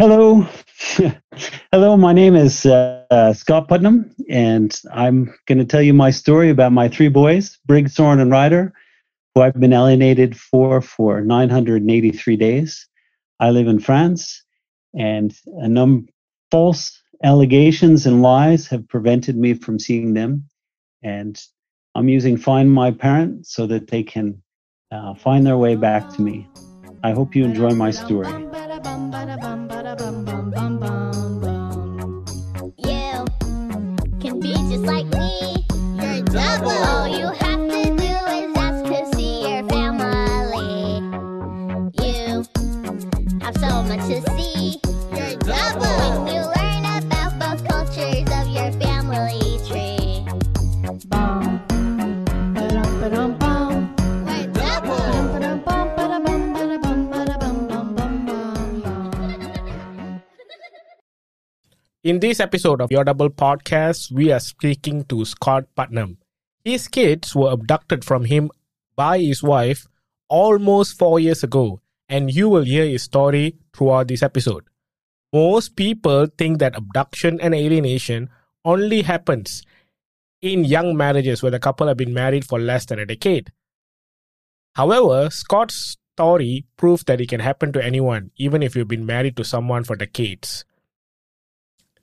Hello. Hello, my name is uh, Scott Putnam, and I'm going to tell you my story about my three boys, Briggs, Soren, and Ryder, who I've been alienated for for 983 days. I live in France, and a number false allegations and lies have prevented me from seeing them. And I'm using Find My Parent so that they can uh, find their way back to me. I hope you enjoy my story. In this episode of Your Double Podcast, we are speaking to Scott Putnam. His kids were abducted from him by his wife almost four years ago, and you will hear his story throughout this episode. Most people think that abduction and alienation only happens in young marriages where the couple have been married for less than a decade. However, Scott's story proves that it can happen to anyone, even if you've been married to someone for decades.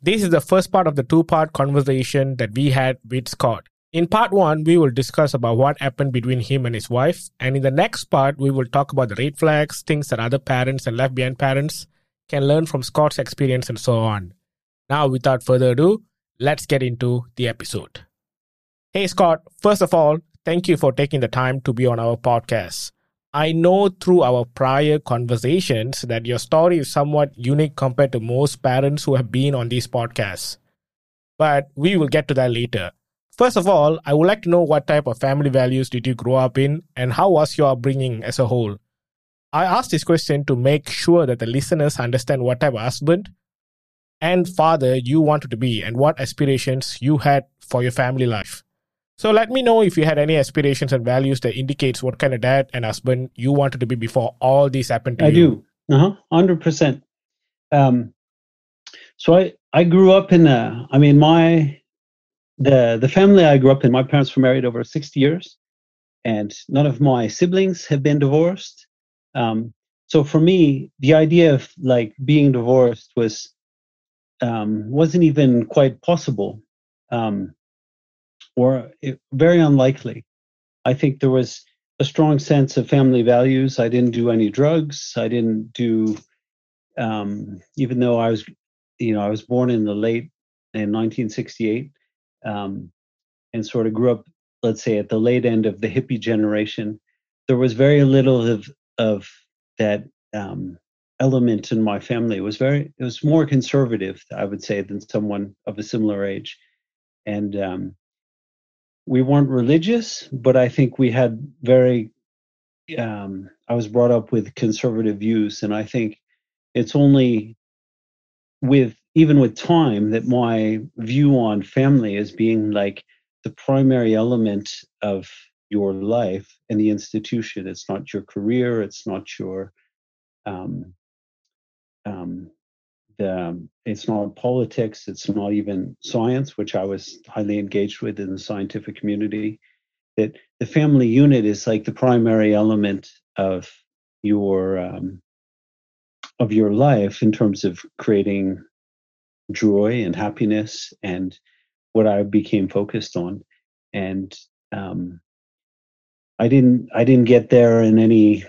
This is the first part of the two part conversation that we had with Scott. In part one, we will discuss about what happened between him and his wife. And in the next part, we will talk about the red flags, things that other parents and left behind parents can learn from Scott's experience and so on. Now, without further ado, let's get into the episode. Hey, Scott, first of all, thank you for taking the time to be on our podcast. I know through our prior conversations that your story is somewhat unique compared to most parents who have been on these podcasts. But we will get to that later. First of all, I would like to know what type of family values did you grow up in and how was your upbringing as a whole? I asked this question to make sure that the listeners understand what type of husband and father you wanted to be and what aspirations you had for your family life. So let me know if you had any aspirations and values that indicates what kind of dad and husband you wanted to be before all this happened to I you. I do. Uh-huh. 100%. Um, so I, I grew up in a, I mean, my, the, the family I grew up in, my parents were married over 60 years and none of my siblings have been divorced. Um, so for me, the idea of like being divorced was, um, wasn't even quite possible. Um, or very unlikely. I think there was a strong sense of family values. I didn't do any drugs. I didn't do, um, even though I was, you know, I was born in the late in 1968, um, and sort of grew up, let's say, at the late end of the hippie generation. There was very little of of that um, element in my family. It was very, it was more conservative, I would say, than someone of a similar age, and um, we weren't religious, but I think we had very. Um, I was brought up with conservative views, and I think it's only with even with time that my view on family as being like the primary element of your life and the institution. It's not your career. It's not your um, um, the, it's not politics, it's not even science, which I was highly engaged with in the scientific community. That the family unit is like the primary element of your um, of your life in terms of creating joy and happiness and what I became focused on. And um, I didn't I didn't get there in any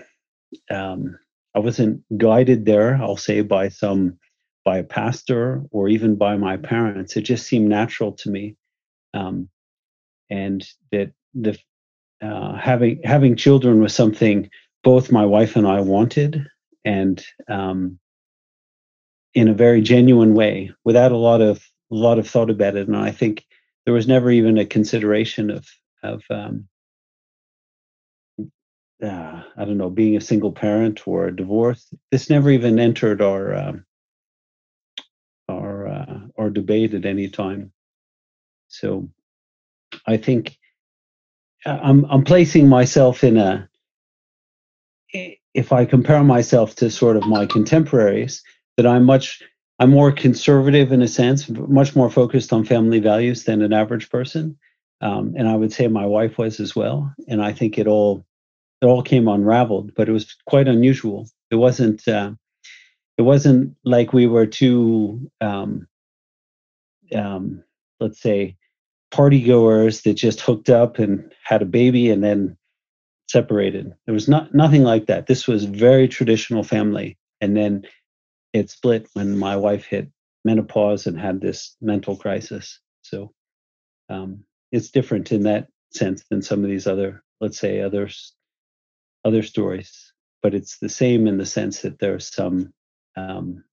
um, I wasn't guided there, I'll say, by some by a pastor or even by my parents. It just seemed natural to me, um, and that the uh, having having children was something both my wife and I wanted, and um, in a very genuine way, without a lot of a lot of thought about it. And I think there was never even a consideration of of um, uh, I don't know being a single parent or a divorce. This never even entered our um, or debate at any time. So I think uh, I'm I'm placing myself in a if I compare myself to sort of my contemporaries, that I'm much I'm more conservative in a sense, much more focused on family values than an average person. Um, and I would say my wife was as well. And I think it all it all came unraveled, but it was quite unusual. It wasn't uh, it wasn't like we were two um, um, let's say party goers that just hooked up and had a baby and then separated. There was not nothing like that. This was very traditional family, and then it split when my wife hit menopause and had this mental crisis. So um, it's different in that sense than some of these other, let's say, others other stories. But it's the same in the sense that there's some um,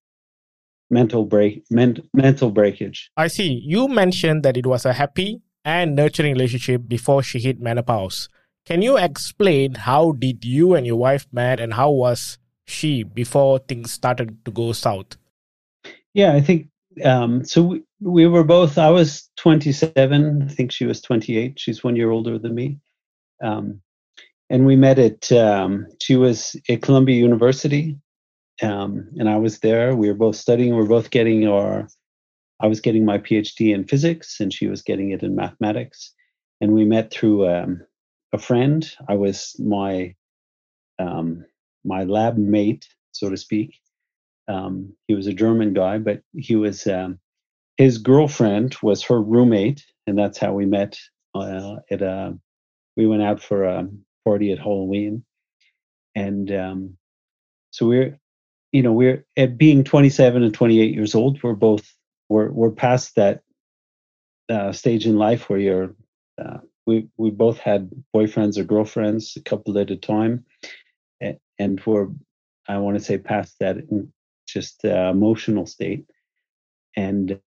mental break men- mental breakage. I see. You mentioned that it was a happy and nurturing relationship before she hit menopause. Can you explain how did you and your wife met and how was she before things started to go south? Yeah, I think um, so. We, we were both. I was 27. I think she was 28. She's one year older than me. Um, and we met at. Um, she was at Columbia University, um, and I was there. We were both studying. We were both getting our. I was getting my PhD in physics, and she was getting it in mathematics. And we met through um, a friend. I was my um, my lab mate, so to speak. Um, he was a German guy, but he was um, his girlfriend was her roommate, and that's how we met. Uh, at a we went out for a party at Halloween, and um, so we're you know we're at being 27 and 28 years old. We're both we're we're past that uh, stage in life where you're uh, we we both had boyfriends or girlfriends a couple at a time and we're I want to say past that just uh, emotional state, and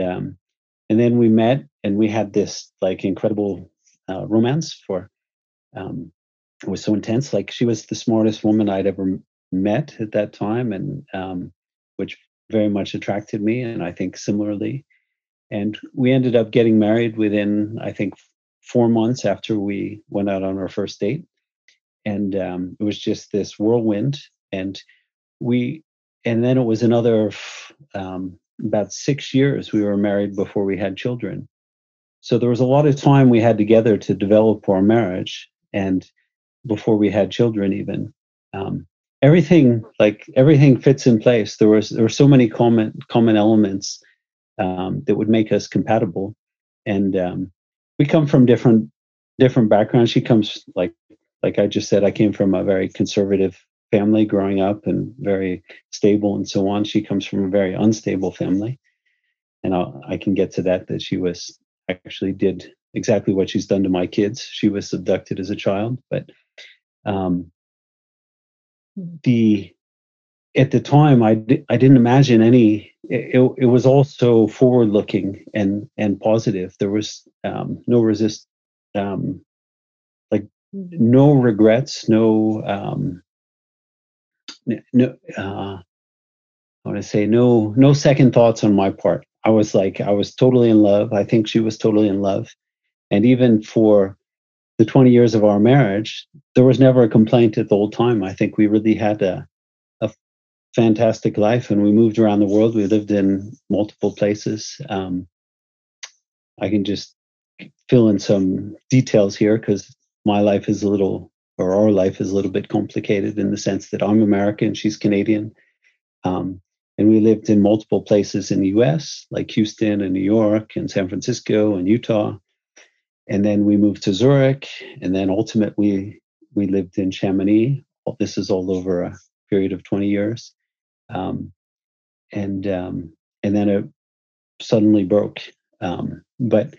um, and then we met and we had this like incredible uh, romance for um, it was so intense. Like she was the smartest woman I'd ever met at that time, and um, which very much attracted me, and I think similarly. And we ended up getting married within I think four months after we went out on our first date and um, it was just this whirlwind. And we, and then it was another um, about six years we were married before we had children. So there was a lot of time we had together to develop our marriage, and before we had children, even um, everything like everything fits in place. There was there were so many common common elements um, that would make us compatible, and um, we come from different different backgrounds. She comes like like I just said, I came from a very conservative family growing up and very stable and so on. She comes from a very unstable family. And I'll, i can get to that, that she was actually did exactly what she's done to my kids. She was abducted as a child, but um, the at the time I, I didn't imagine any it, it, was also forward looking and and positive there was um, no resist um, no regrets, no um, no. Uh, I want to say no no second thoughts on my part. I was like I was totally in love. I think she was totally in love, and even for the 20 years of our marriage, there was never a complaint at the whole time. I think we really had a a fantastic life, and we moved around the world. We lived in multiple places. Um, I can just fill in some details here because my life is a little, or our life is a little bit complicated in the sense that I'm American, she's Canadian. Um, and we lived in multiple places in the US, like Houston and New York and San Francisco and Utah. And then we moved to Zurich. And then ultimately, we lived in Chamonix. This is all over a period of 20 years. Um, and um, and then it suddenly broke. Um, but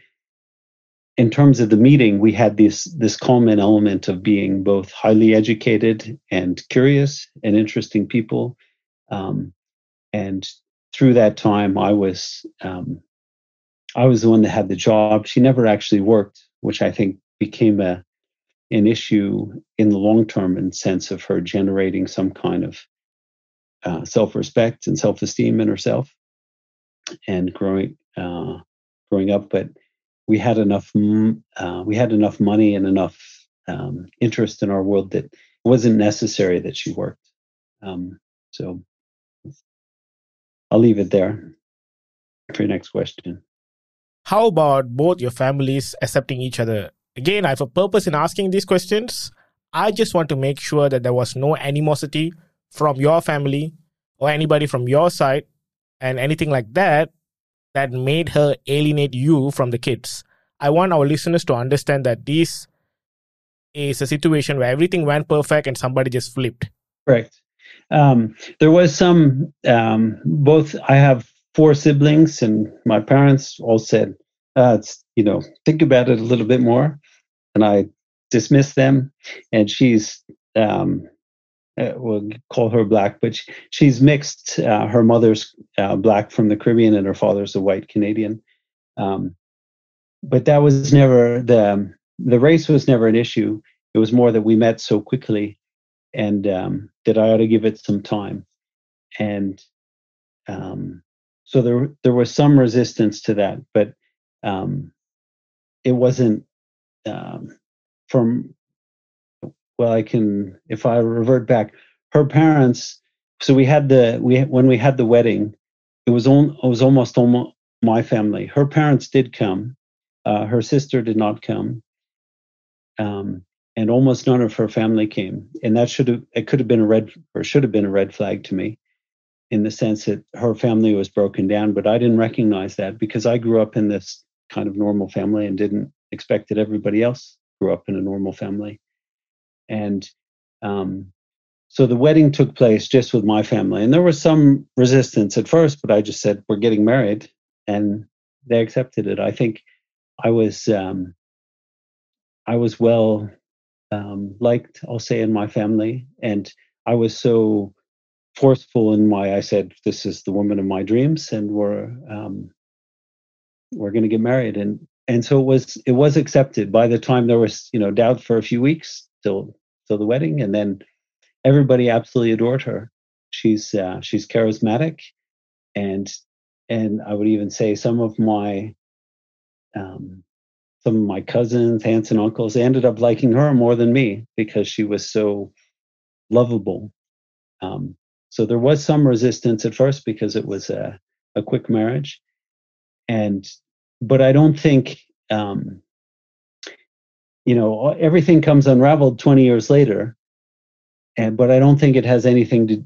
in terms of the meeting, we had this this common element of being both highly educated and curious and interesting people. Um, and through that time, I was um, I was the one that had the job. She never actually worked, which I think became a an issue in the long term in sense of her generating some kind of uh, self respect and self esteem in herself and growing uh, growing up, but we had enough uh, we had enough money and enough um, interest in our world that it wasn't necessary that she worked. Um, so I'll leave it there for your next question. How about both your families accepting each other? Again, I have a purpose in asking these questions. I just want to make sure that there was no animosity from your family or anybody from your side and anything like that that made her alienate you from the kids. I want our listeners to understand that this is a situation where everything went perfect and somebody just flipped. Correct. Um, there was some, um, both, I have four siblings, and my parents all said, uh, you know, think about it a little bit more. And I dismissed them. And she's, um, uh, we'll call her black, but she, she's mixed. Uh, her mother's uh, black from the Caribbean, and her father's a white Canadian. Um, but that was never the the race was never an issue. It was more that we met so quickly, and um, that I ought to give it some time. And um, so there there was some resistance to that, but um, it wasn't um, from. Well, I can if I revert back. Her parents. So we had the we when we had the wedding, it was on it was almost almost my family. Her parents did come. Uh, her sister did not come. Um, and almost none of her family came. And that should have it could have been a red or should have been a red flag to me in the sense that her family was broken down, but I didn't recognize that because I grew up in this kind of normal family and didn't expect that everybody else grew up in a normal family. And um, so the wedding took place just with my family, and there was some resistance at first, but I just said, We're getting married, and they accepted it. I think I was. Um, I was well um, liked, I'll say, in my family. And I was so forceful in my, I said, this is the woman of my dreams, and we're um, we're going to get married. And and so it was it was accepted. By the time there was you know doubt for a few weeks till till the wedding, and then everybody absolutely adored her. She's uh, she's charismatic, and and I would even say some of my um, some of my cousins, aunts, and uncles ended up liking her more than me because she was so lovable. Um, so there was some resistance at first because it was a, a quick marriage, and but I don't think um, you know everything comes unraveled 20 years later, and but I don't think it has anything to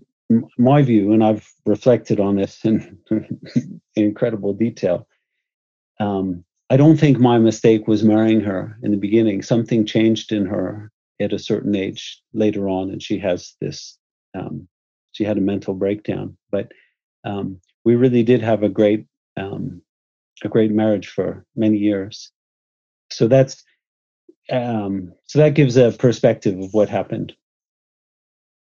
my view, and I've reflected on this in, in incredible detail. Um, I don't think my mistake was marrying her in the beginning. Something changed in her at a certain age later on, and she has this. Um, she had a mental breakdown, but um, we really did have a great, um, a great marriage for many years. So that's, um, so that gives a perspective of what happened.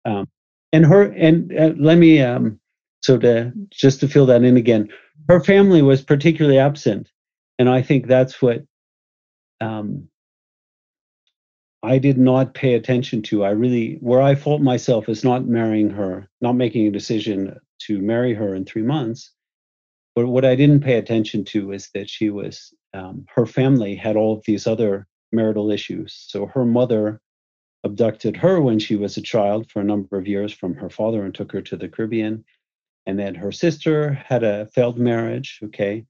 Um, and her, and uh, let me, um, so to just to fill that in again, her family was particularly absent and I think that's what um, I did not pay attention to. I really, where I fault myself is not marrying her, not making a decision to marry her in three months. But what I didn't pay attention to is that she was, um, her family had all of these other marital issues. So her mother abducted her when she was a child for a number of years from her father and took her to the Caribbean. And then her sister had a failed marriage, okay?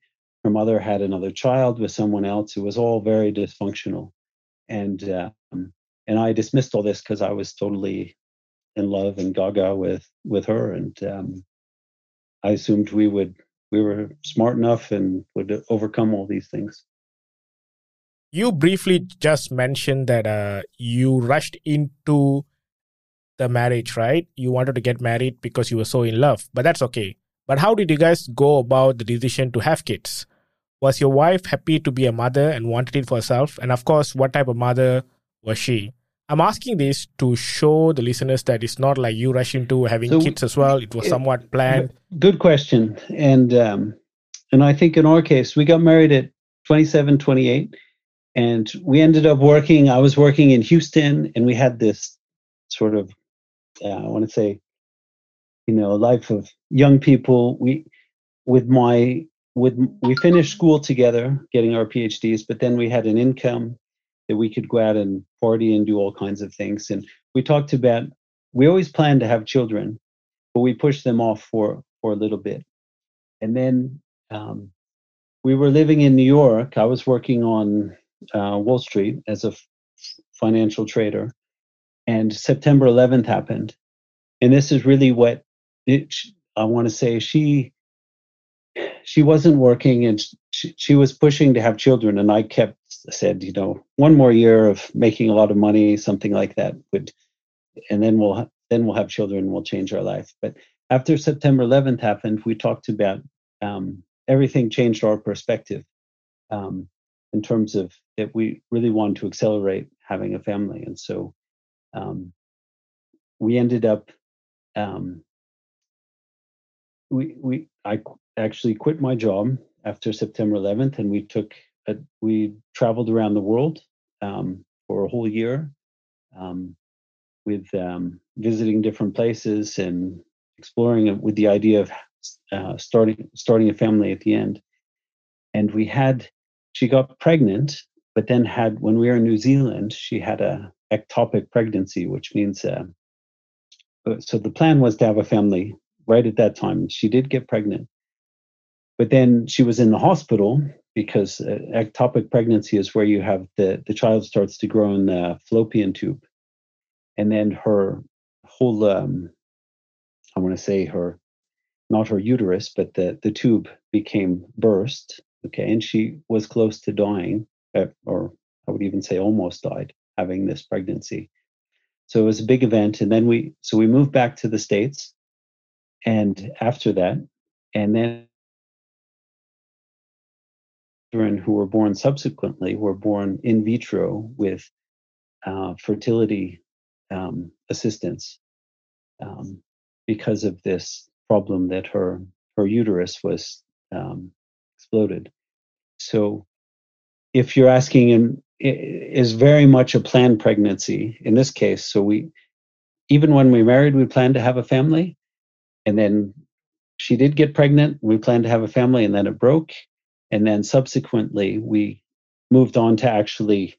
her mother had another child with someone else. It was all very dysfunctional, and um, and I dismissed all this because I was totally in love and gaga with with her, and um, I assumed we would we were smart enough and would overcome all these things. You briefly just mentioned that uh, you rushed into the marriage, right? You wanted to get married because you were so in love, but that's okay. But how did you guys go about the decision to have kids? Was your wife happy to be a mother and wanted it for herself? And of course, what type of mother was she? I'm asking this to show the listeners that it's not like you rush into having so, kids as well. It was somewhat planned. Good question. And um, and I think in our case, we got married at 27, 28, and we ended up working. I was working in Houston, and we had this sort of, uh, I want to say, you know, life of young people. We, with my, with we finished school together, getting our PhDs, but then we had an income that we could go out and party and do all kinds of things. And we talked about we always planned to have children, but we pushed them off for for a little bit. and then um, we were living in New York. I was working on uh, Wall Street as a f- financial trader, and September 11th happened, and this is really what it, I want to say. She she wasn't working, and she, she was pushing to have children, and I kept said, you know, one more year of making a lot of money, something like that would, and then we'll then we'll have children, we'll change our life. But after September 11th happened, we talked about um, everything changed our perspective um, in terms of that we really wanted to accelerate having a family, and so um, we ended up. Um, we we I actually quit my job after September 11th, and we took we traveled around the world um, for a whole year, um, with um, visiting different places and exploring it with the idea of uh, starting starting a family at the end. And we had she got pregnant, but then had when we were in New Zealand, she had a ectopic pregnancy, which means uh, uh, so the plan was to have a family right at that time. She did get pregnant, but then she was in the hospital because uh, ectopic pregnancy is where you have the the child starts to grow in the fallopian tube, and then her whole um, I want to say her not her uterus, but the, the tube became burst. Okay, and she was close to dying, uh, or I would even say almost died having this pregnancy. So it was a big event, and then we so we moved back to the states, and after that, and then children who were born subsequently were born in vitro with uh, fertility um, assistance um, because of this problem that her her uterus was um, exploded. So, if you're asking, and is very much a planned pregnancy in this case. So we, even when we married, we planned to have a family, and then she did get pregnant. We planned to have a family, and then it broke, and then subsequently we moved on to actually,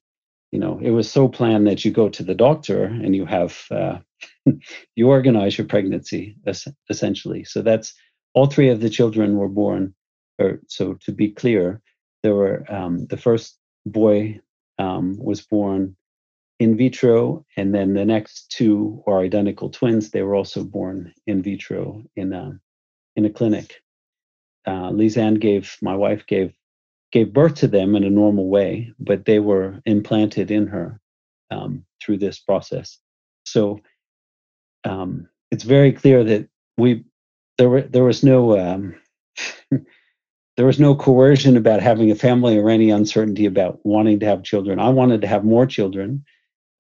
you know, it was so planned that you go to the doctor and you have uh, you organize your pregnancy essentially. So that's all three of the children were born. Or so to be clear, there were um, the first boy um, was born in vitro, and then the next two are identical twins. They were also born in vitro in a in a clinic. Uh, Lisanne gave my wife gave gave birth to them in a normal way, but they were implanted in her um, through this process. So um, it's very clear that we there were there was no um, there was no coercion about having a family or any uncertainty about wanting to have children. I wanted to have more children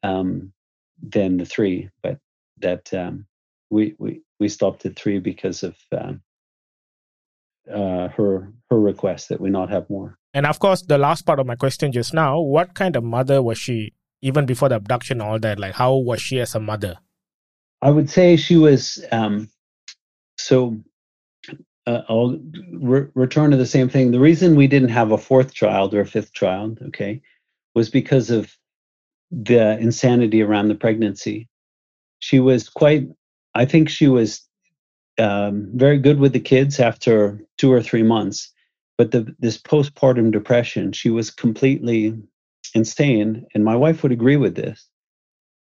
um, than the three, but that um, we we we stopped at three because of um, uh, her her request that we not have more. And of course, the last part of my question just now: what kind of mother was she? Even before the abduction, all that, like how was she as a mother? I would say she was um, so. Uh, I'll re- return to the same thing. The reason we didn't have a fourth child or a fifth child, okay, was because of the insanity around the pregnancy. She was quite. I think she was um, very good with the kids after two or three months, but the, this postpartum depression, she was completely insane, and my wife would agree with this.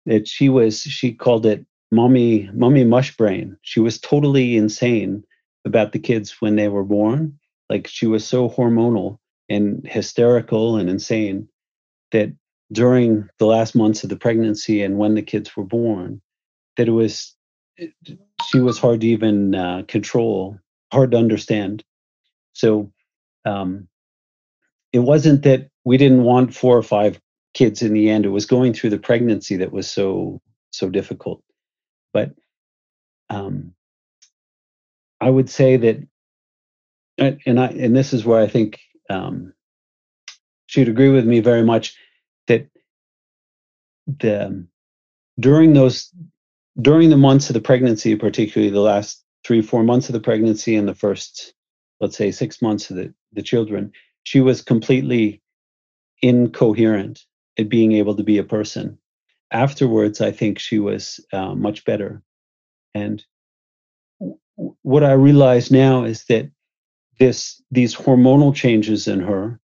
That she was, she called it mommy mommy mush brain she was totally insane about the kids when they were born like she was so hormonal and hysterical and insane that during the last months of the pregnancy and when the kids were born that it was she was hard to even uh, control hard to understand. So um, it wasn't that we didn't want four or five kids in the end. It was going through the pregnancy that was so so difficult. But um, I would say that, and I and this is where I think um, she'd agree with me very much that the during those during the months of the pregnancy, particularly the last three four months of the pregnancy and the first let's say six months of the, the children, she was completely incoherent at being able to be a person afterwards, I think she was uh, much better. And what I realize now is that this these hormonal changes in her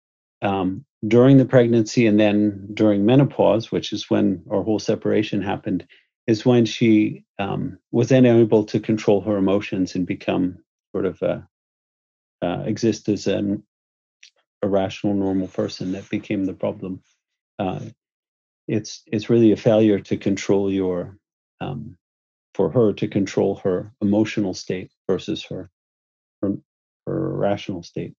um, during the pregnancy and then during menopause, which is when our whole separation happened, is when she um, was then able to control her emotions and become sort of a, uh, exist as an, irrational normal person. That became the problem. Uh, it's it's really a failure to control your um, for her to control her emotional state versus her her, her rational state.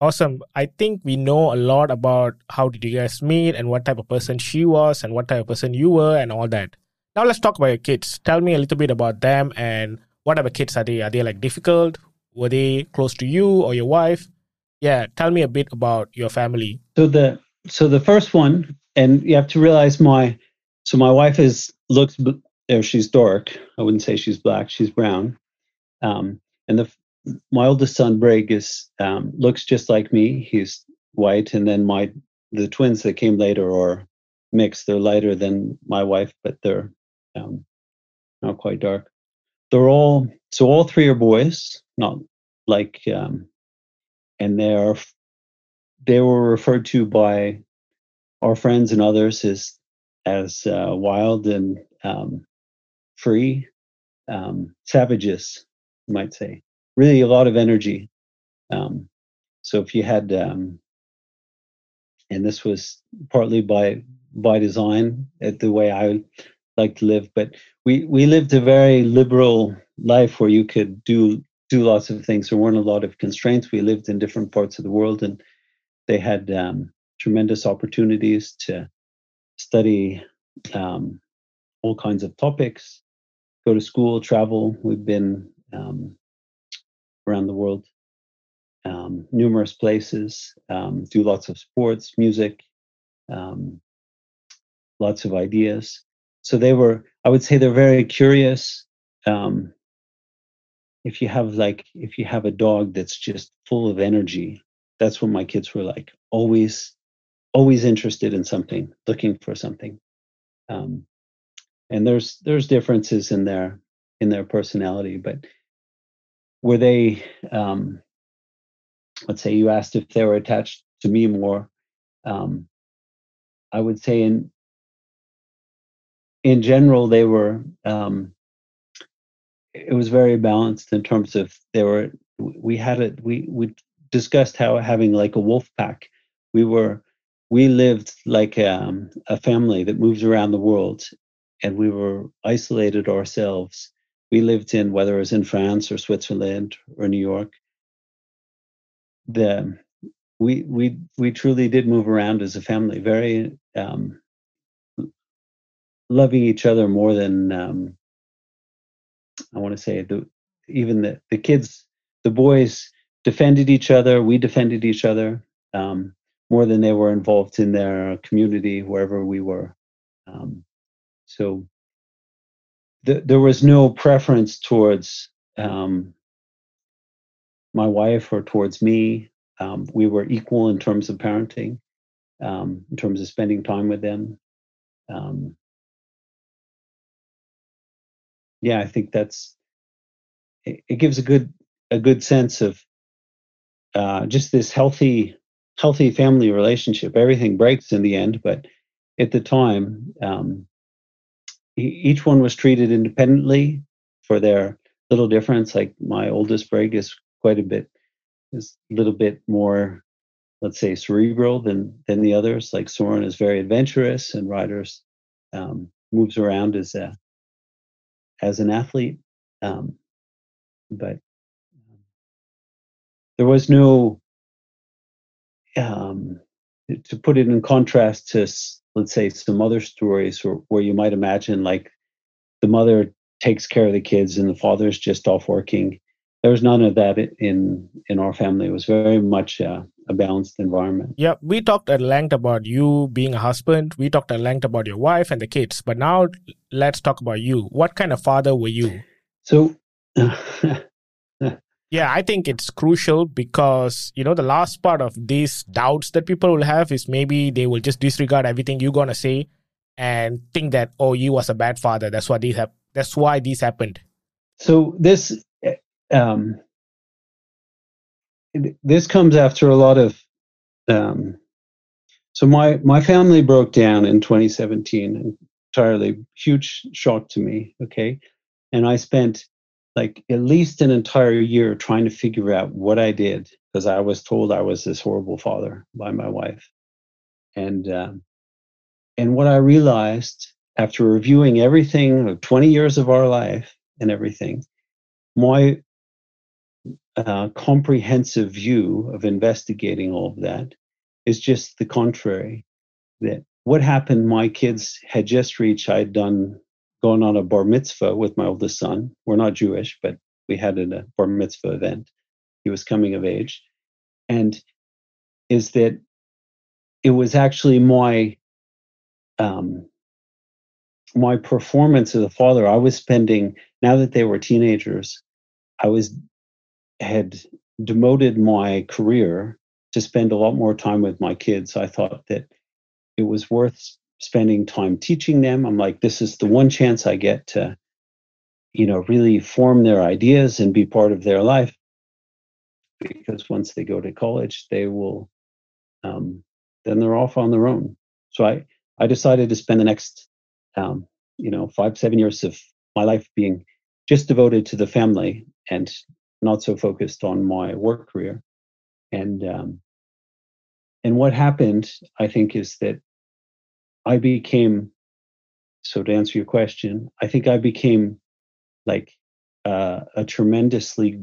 Awesome. I think we know a lot about how did you guys meet and what type of person she was and what type of person you were and all that. Now let's talk about your kids. Tell me a little bit about them and what of kids are they? Are they like difficult? Were they close to you or your wife? Yeah, tell me a bit about your family. So the so the first one, and you have to realize my so my wife is looks or she's dark. I wouldn't say she's black. She's brown. Um, and the my oldest son Brig is um, looks just like me. He's white, and then my the twins that came later are mixed. They're lighter than my wife, but they're um, not quite dark. They're all so all three are boys, not like, um, and they are they were referred to by our friends and others as as uh, wild and um, free um, savages, you might say. Really, a lot of energy. Um, so if you had, um, and this was partly by by design, at the way I like to live, but we we lived a very liberal life where you could do do lots of things. There weren't a lot of constraints. We lived in different parts of the world, and they had um, tremendous opportunities to study um, all kinds of topics, go to school, travel. We've been um, around the world, um, numerous places, um, do lots of sports, music, um, lots of ideas. So they were, I would say, they're very curious. Um, if you have like, if you have a dog that's just full of energy, that's what my kids were like. Always, always interested in something, looking for something. Um, and there's there's differences in their in their personality but were they um, let's say you asked if they were attached to me more um, i would say in in general they were um, it was very balanced in terms of they were we had it we we discussed how having like a wolf pack we were we lived like um, a family that moves around the world and we were isolated ourselves. We lived in whether it was in France or Switzerland or New York. The we we we truly did move around as a family, very um, loving each other more than um, I want to say the even the the kids, the boys defended each other. We defended each other um, more than they were involved in their community wherever we were. Um, so th- there was no preference towards um, my wife or towards me. Um, we were equal in terms of parenting, um, in terms of spending time with them. Um, yeah, I think that's it, it, gives a good a good sense of uh, just this healthy healthy family relationship. Everything breaks in the end, but at the time, um, each one was treated independently for their little difference. Like my oldest Brig is quite a bit, is a little bit more, let's say, cerebral than than the others. Like Soren is very adventurous, and Ryder's um, moves around as a as an athlete. Um, but um, there was no um, to put it in contrast to let's say some other stories where, where you might imagine like the mother takes care of the kids and the father's just off working there was none of that in in our family it was very much uh, a balanced environment. Yeah we talked at length about you being a husband. We talked at length about your wife and the kids. But now let's talk about you. What kind of father were you? So Yeah, I think it's crucial because, you know, the last part of these doubts that people will have is maybe they will just disregard everything you're going to say and think that, oh, you was a bad father. That's why these have, that's why these happened. So this, um, this comes after a lot of um, so my my family broke down in 2017 entirely huge shock to me okay? And i spent like at least an entire year trying to figure out what i did because i was told i was this horrible father by my wife. And um, and what i realized after reviewing everything 20 years of our life and everything my uh, comprehensive view of investigating all of that is just the contrary. That what happened, my kids had just reached, I'd done, gone on a bar mitzvah with my oldest son. We're not Jewish, but we had a bar mitzvah event. He was coming of age. And is that it was actually my um, my performance as a father. I was spending now that they were teenagers, I was had demoted my career to spend a lot more time with my kids. I thought that it was worth spending time teaching them. I'm like, this is the one chance I get to, you know, really form their ideas and be part of their life. Because once they go to college, they will, um, then they're off on their own. So I, I decided to spend the next, um, you know, five, seven years of my life being just devoted to the family and not so focused on my work career. And um, and what happened, I think, is that I became. So to answer your question, I think I became like uh, a tremendously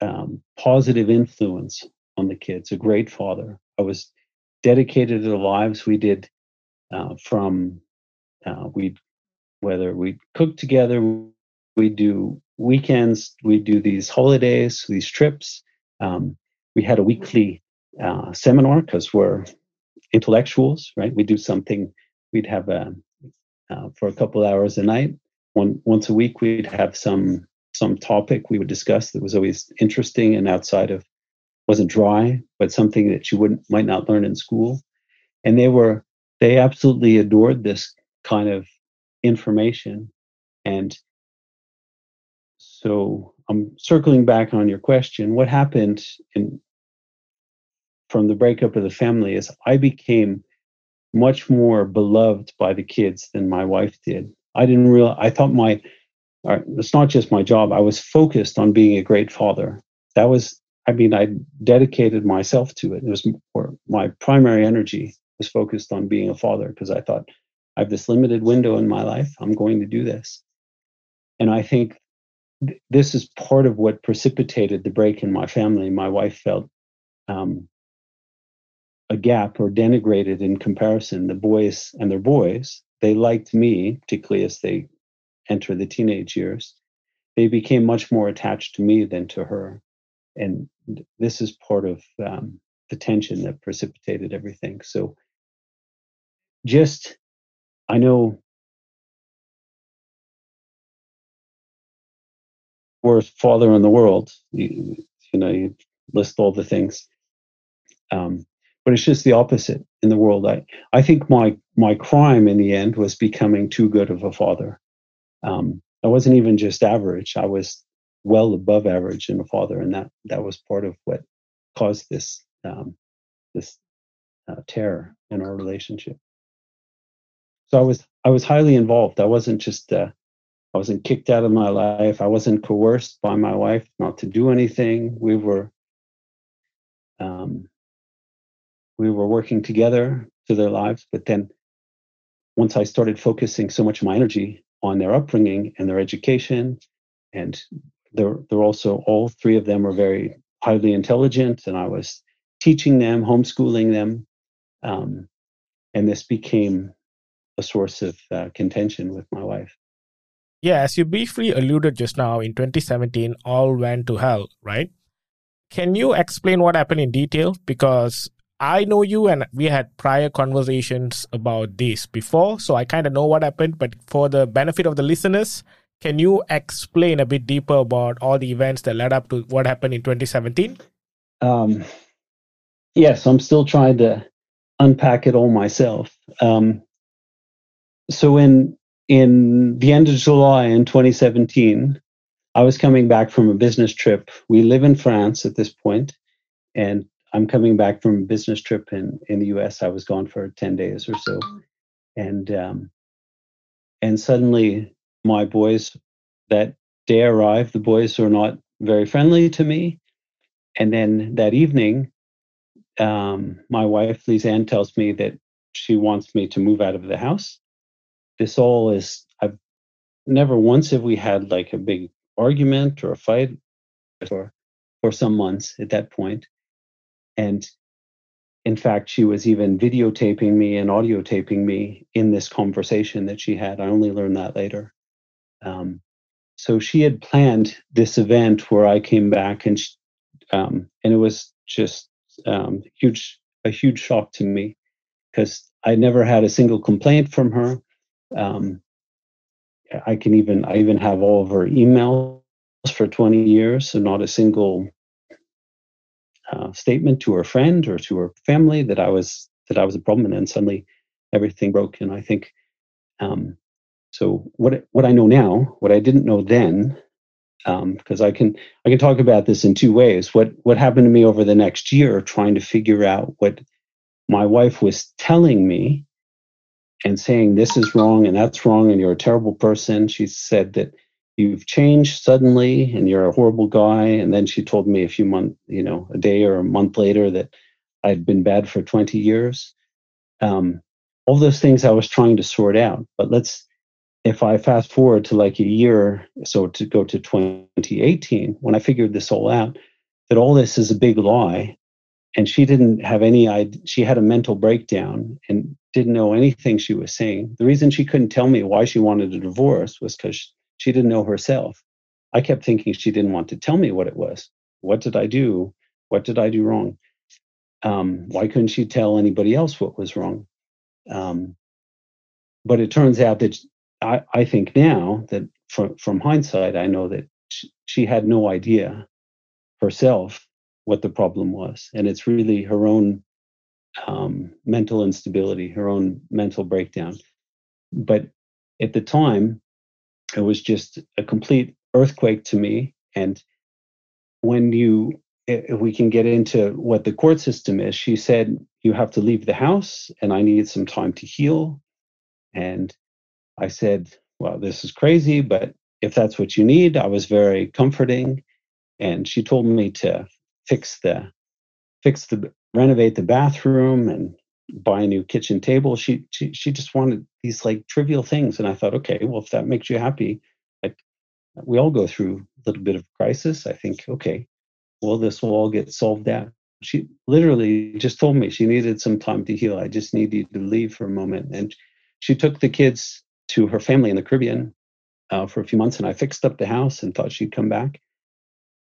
um, positive influence on the kids. A great father. I was dedicated to the lives. We did uh, from uh, we whether we cooked together, we do weekends, we do these holidays, these trips. Um, we had a weekly uh, seminar because we're intellectuals, right? We do something. We'd have a uh, for a couple hours a night. One once a week, we'd have some some topic we would discuss that was always interesting and outside of wasn't dry, but something that you wouldn't might not learn in school. And they were they absolutely adored this kind of information and so I'm circling back on your question. What happened in from the breakup of the family is I became much more beloved by the kids than my wife did. I didn't real I thought my uh, it's not just my job. I was focused on being a great father. That was I mean I dedicated myself to it. It was more, my primary energy was focused on being a father because I thought I have this limited window in my life. I'm going to do this. And I think this is part of what precipitated the break in my family. My wife felt um, a gap or denigrated in comparison. The boys and their boys, they liked me, particularly as they enter the teenage years. They became much more attached to me than to her. And this is part of um, the tension that precipitated everything. So, just, I know worst father in the world. You, you know, you list all the things. Um, but it's just the opposite in the world. I, I think my, my crime in the end was becoming too good of a father. Um, I wasn't even just average. I was well above average in a father. And that, that was part of what caused this, um, this uh, terror in our relationship. So I was, I was highly involved. I wasn't just, uh, I wasn't kicked out of my life. I wasn't coerced by my wife not to do anything. We were um, we were working together to their lives. But then once I started focusing so much of my energy on their upbringing and their education, and they're they're also all three of them are very highly intelligent, and I was teaching them, homeschooling them, um, and this became a source of uh, contention with my wife. Yeah, as you briefly alluded just now, in 2017, all went to hell, right? Can you explain what happened in detail? Because I know you and we had prior conversations about this before, so I kind of know what happened. But for the benefit of the listeners, can you explain a bit deeper about all the events that led up to what happened in 2017? Um, yes, I'm still trying to unpack it all myself. Um, so in in the end of July in 2017, I was coming back from a business trip. We live in France at this point, and I'm coming back from a business trip in in the U.S. I was gone for ten days or so, and um, and suddenly my boys that day arrived. The boys were not very friendly to me, and then that evening, um, my wife Lisanne tells me that she wants me to move out of the house. This all is I've never once have we had like a big argument or a fight for for some months at that point and in fact, she was even videotaping me and audio taping me in this conversation that she had. I only learned that later. Um, so she had planned this event where I came back, and she, um, and it was just um, huge, a huge shock to me because I never had a single complaint from her. Um, I can even I even have all of her emails for 20 years, so not a single uh, statement to her friend or to her family that I was that I was a problem, and then suddenly everything broke. And I think um, so. What what I know now, what I didn't know then, because um, I can I can talk about this in two ways. What what happened to me over the next year, trying to figure out what my wife was telling me and saying this is wrong and that's wrong and you're a terrible person. She said that you've changed suddenly and you're a horrible guy. And then she told me a few months, you know, a day or a month later that I'd been bad for 20 years. Um, all those things I was trying to sort out. But let's, if I fast forward to like a year, so to go to 2018, when I figured this all out, that all this is a big lie. And she didn't have any idea, she had a mental breakdown and didn't know anything she was saying. The reason she couldn't tell me why she wanted a divorce was because she didn't know herself. I kept thinking she didn't want to tell me what it was. What did I do? What did I do wrong? Um, why couldn't she tell anybody else what was wrong? Um, but it turns out that I, I think now that from, from hindsight, I know that she, she had no idea herself what the problem was. And it's really her own um, mental instability, her own mental breakdown. But at the time, it was just a complete earthquake to me. And when you, if we can get into what the court system is, she said, You have to leave the house, and I need some time to heal. And I said, Well, this is crazy, but if that's what you need, I was very comforting. And she told me to fix the, fix the, renovate the bathroom and buy a new kitchen table. She, she she just wanted these like trivial things, and I thought, okay, well, if that makes you happy, like we all go through a little bit of crisis. I think, okay, well, this will all get solved out. She literally just told me she needed some time to heal. I just needed to leave for a moment, and she took the kids to her family in the Caribbean uh, for a few months, and I fixed up the house and thought she'd come back.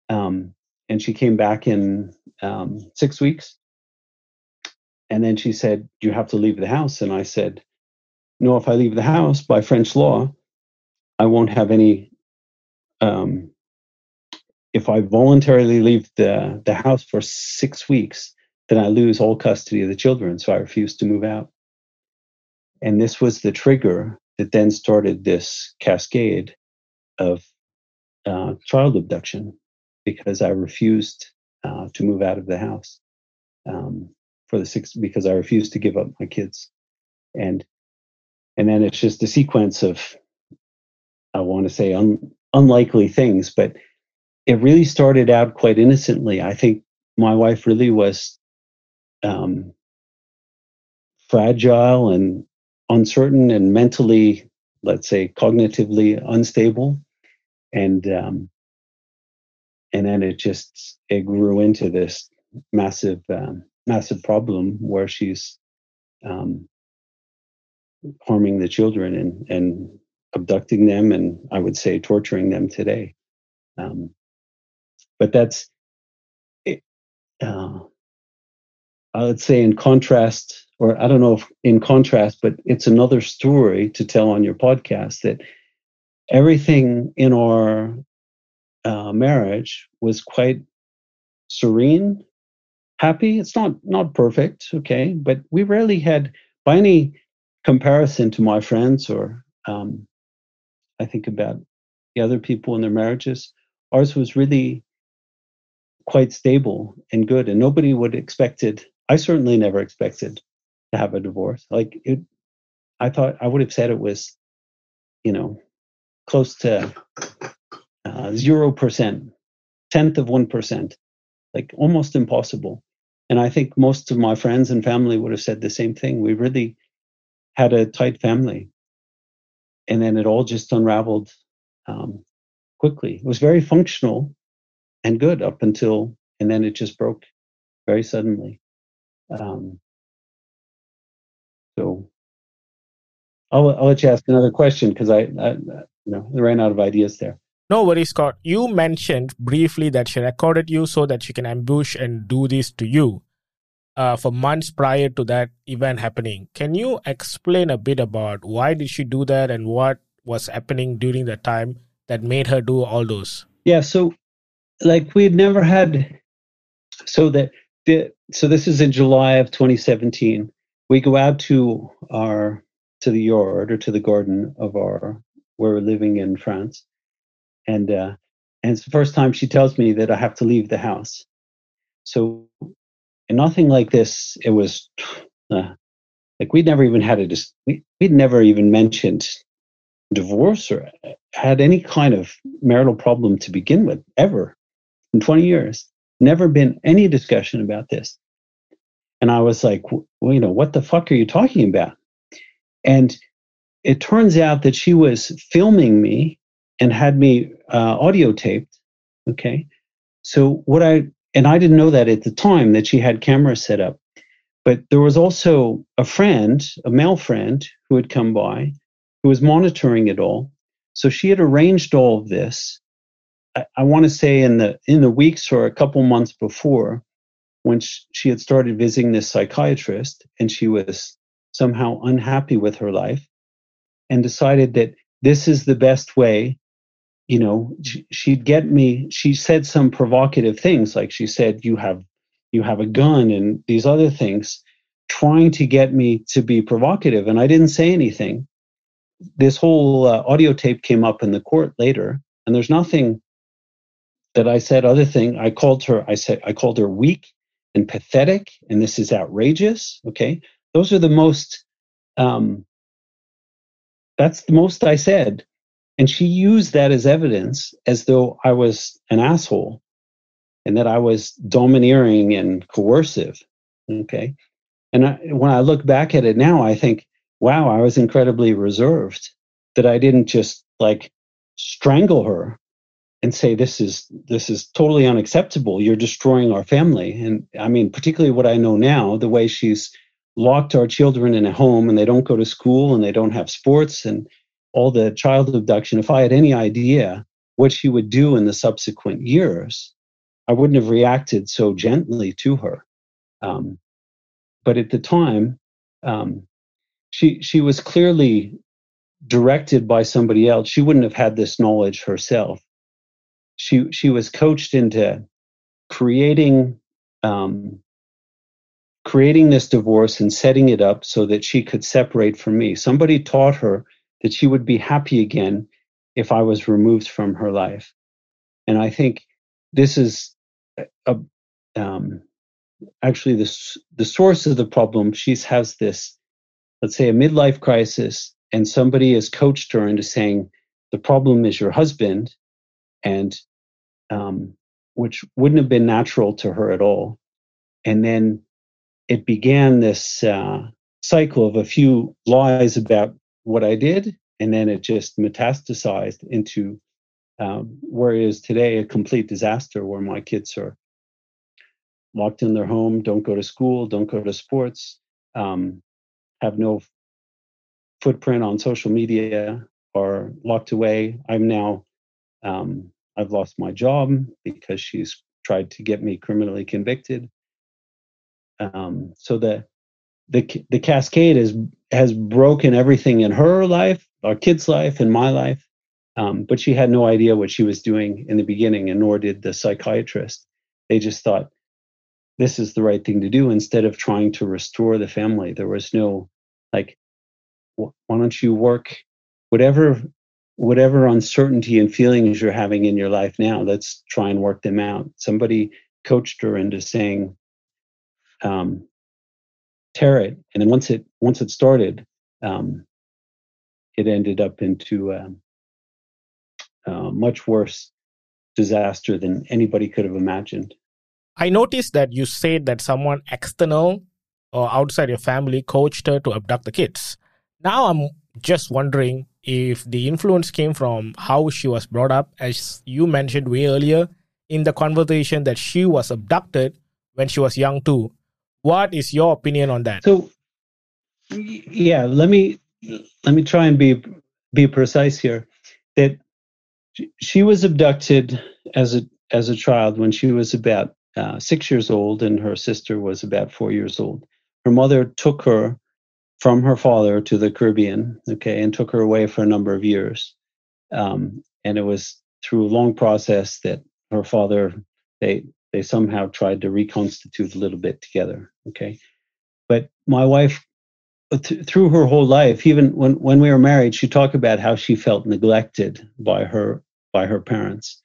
Um, and she came back in um, six weeks and then she said, You have to leave the house. And I said, No, if I leave the house by French law, I won't have any. Um, if I voluntarily leave the, the house for six weeks, then I lose all custody of the children. So I refused to move out. And this was the trigger that then started this cascade of uh, child abduction because I refused uh, to move out of the house. Um, for the six because I refused to give up my kids. And and then it's just a sequence of I want to say un, unlikely things, but it really started out quite innocently. I think my wife really was um, fragile and uncertain and mentally, let's say, cognitively unstable, and um, and then it just it grew into this massive um, massive problem where she's um, harming the children and, and abducting them and I would say torturing them today. Um, but that's, it, uh, I would say in contrast, or I don't know if in contrast, but it's another story to tell on your podcast that everything in our uh, marriage was quite serene happy. It's not not perfect, okay, but we rarely had, by any comparison to my friends, or um, I think about the other people in their marriages. Ours was really quite stable and good, and nobody would expected. I certainly never expected to have a divorce. Like it, I thought I would have said it was, you know, close to zero uh, percent, tenth of one percent, like almost impossible. And I think most of my friends and family would have said the same thing. We really had a tight family, and then it all just unraveled um, quickly. It was very functional and good up until, and then it just broke very suddenly. Um, so I'll, I'll let you ask another question because I, I, you know, I ran out of ideas there. No worries, Scott. You mentioned briefly that she recorded you so that she can ambush and do this to you uh, for months prior to that event happening. Can you explain a bit about why did she do that and what was happening during the time that made her do all those? Yeah, so like we had never had so that the so this is in July of 2017. We go out to our to the yard or to the garden of our where we're living in France, and uh, and it's the first time she tells me that I have to leave the house. So, nothing like this. It was uh, like we'd never even had a dis- we, we'd never even mentioned divorce or had any kind of marital problem to begin with ever in 20 years. Never been any discussion about this. And I was like, well, you know, what the fuck are you talking about? And it turns out that she was filming me and had me uh, audio taped. Okay. So what I, and I didn't know that at the time that she had cameras set up. But there was also a friend, a male friend, who had come by who was monitoring it all. So she had arranged all of this. I, want to say in the in the weeks or a couple months before, when she had started visiting this psychiatrist, and she was somehow unhappy with her life, and decided that this is the best way. You know, she'd get me. She said some provocative things, like she said, "You have you have a gun," and these other things, trying to get me to be provocative. And I didn't say anything this whole uh, audio tape came up in the court later, and there's nothing that I said other thing. I called her. I said I called her weak and pathetic, and this is outrageous. Okay, those are the most. Um, that's the most I said, and she used that as evidence, as though I was an asshole, and that I was domineering and coercive. Okay, and I, when I look back at it now, I think wow, I was incredibly reserved that I didn't just like strangle her and say this is this is totally unacceptable you're destroying our family and i mean particularly what i know now the way she's locked our children in a home and they don't go to school and they don't have sports and all the child abduction if i had any idea what she would do in the subsequent years i wouldn't have reacted so gently to her um, but at the time um, she she was clearly directed by somebody else. She wouldn't have had this knowledge herself. She she was coached into creating um, creating this divorce and setting it up so that she could separate from me. Somebody taught her that she would be happy again if I was removed from her life. And I think this is a, um, actually the, the source of the problem. She has this let's say a midlife crisis and somebody has coached her into saying the problem is your husband and um, which wouldn't have been natural to her at all and then it began this uh, cycle of a few lies about what i did and then it just metastasized into um, where it is today a complete disaster where my kids are locked in their home don't go to school don't go to sports um, have no footprint on social media are locked away. I'm now, um, I've lost my job because she's tried to get me criminally convicted. Um, so the the the cascade is has broken everything in her life, our kids' life, and my life. Um, but she had no idea what she was doing in the beginning, and nor did the psychiatrist. They just thought this is the right thing to do instead of trying to restore the family. There was no like, why don't you work whatever whatever uncertainty and feelings you're having in your life now, let's try and work them out. Somebody coached her into saying, um, tear it. And then once it, once it started, um, it ended up into a, um, a much worse disaster than anybody could have imagined. I noticed that you said that someone external or outside your family coached her to abduct the kids. Now I'm just wondering if the influence came from how she was brought up, as you mentioned way earlier in the conversation that she was abducted when she was young too. What is your opinion on that? So, yeah, let me let me try and be be precise here. That she was abducted as a as a child when she was about uh, six years old, and her sister was about four years old. Her mother took her from her father to the Caribbean, okay, and took her away for a number of years. Um, and it was through a long process that her father they they somehow tried to reconstitute a little bit together, okay. But my wife, th- through her whole life, even when when we were married, she talked about how she felt neglected by her by her parents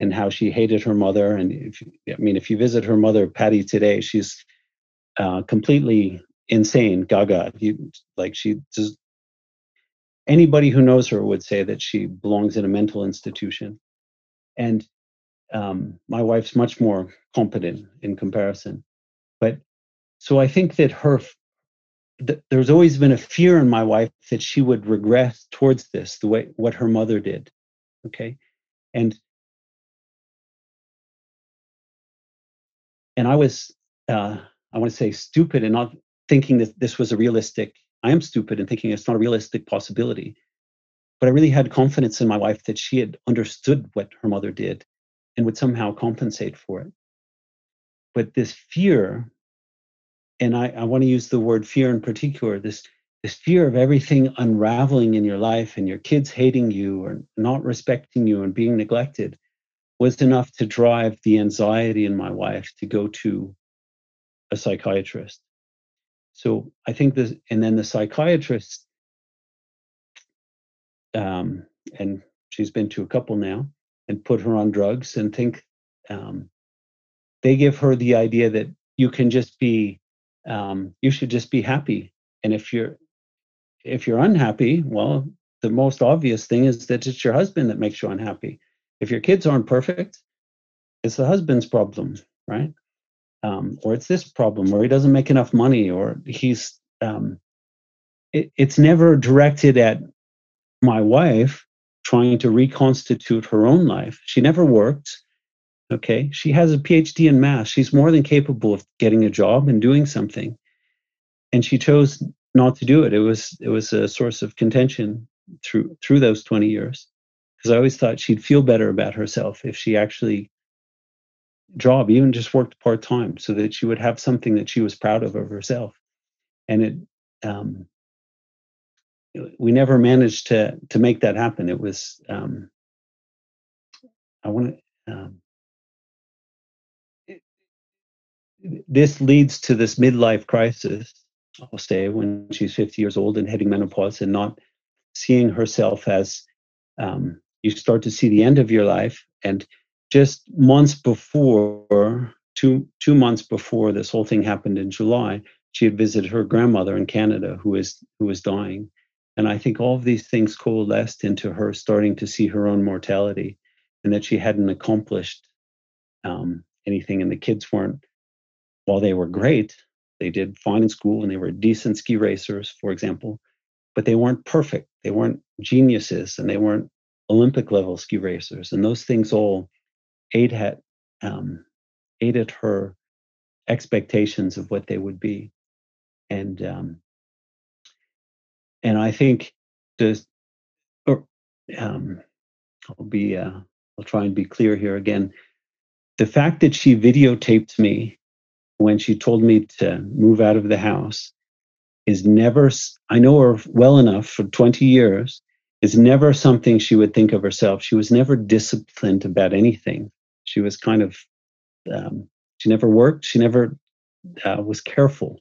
and how she hated her mother. And if, I mean, if you visit her mother, Patty, today, she's uh, completely insane, gaga. You, like she just anybody who knows her would say that she belongs in a mental institution. And um, my wife's much more competent in comparison. But so I think that her th- there's always been a fear in my wife that she would regress towards this the way what her mother did. Okay, and and I was uh, I want to say stupid and not thinking that this was a realistic. I am stupid and thinking it's not a realistic possibility. But I really had confidence in my wife that she had understood what her mother did and would somehow compensate for it. But this fear, and I, I want to use the word fear in particular, this this fear of everything unraveling in your life and your kids hating you or not respecting you and being neglected was enough to drive the anxiety in my wife to go to a psychiatrist. So I think this, and then the psychiatrist, um, and she's been to a couple now, and put her on drugs and think um, they give her the idea that you can just be, um, you should just be happy, and if you're if you're unhappy, well, the most obvious thing is that it's your husband that makes you unhappy. If your kids aren't perfect, it's the husband's problem, right? um, or it's this problem, or he doesn't make enough money, or he's. Um, it, it's never directed at my wife trying to reconstitute her own life. She never worked. Okay, she has a PhD in math. She's more than capable of getting a job and doing something, and she chose not to do it. It was it was a source of contention through through those 20 years because I always thought she'd feel better about herself if she actually job, even just worked part time, so that she would have something that she was proud of of herself. And it, um, we never managed to to make that happen. It was, um, I want to. Um, this leads to this midlife crisis. I'll say when she's 50 years old and hitting menopause, and not seeing herself as um, you start to see the end of your life and just months before, two two months before this whole thing happened in July, she had visited her grandmother in Canada who was who was dying. And I think all of these things coalesced into her starting to see her own mortality and that she hadn't accomplished um, anything. And the kids weren't, while they were great, they did fine in school and they were decent ski racers, for example, but they weren't perfect. They weren't geniuses and they weren't Olympic level ski racers. And those things all ate um, aided her expectations of what they would be, and um, and I think the or um, I'll be uh, I'll try and be clear here again. The fact that she videotaped me when she told me to move out of the house is never I know her well enough for 20 years is never something she would think of herself. She was never disciplined about anything. She was kind of, um, she never worked. She never uh, was careful.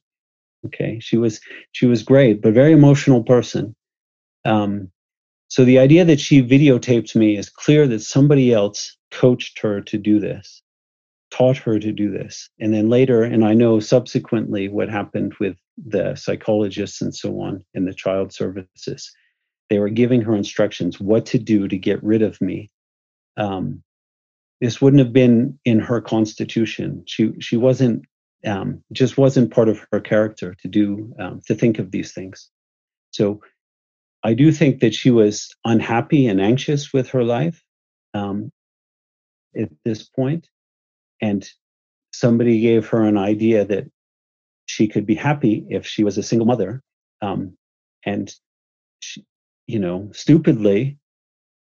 Okay, she was she was great, but very emotional person. Um, So the idea that she videotaped me is clear that somebody else coached her to do this, taught her to do this. And then later, and I know subsequently what happened with the psychologists and so on in the child services. They were giving her instructions what to do to get rid of me. Um, this wouldn't have been in her constitution. She she wasn't um, just wasn't part of her character to do um, to think of these things. So I do think that she was unhappy and anxious with her life um, at this point, and somebody gave her an idea that she could be happy if she was a single mother, um, and she, you know, stupidly,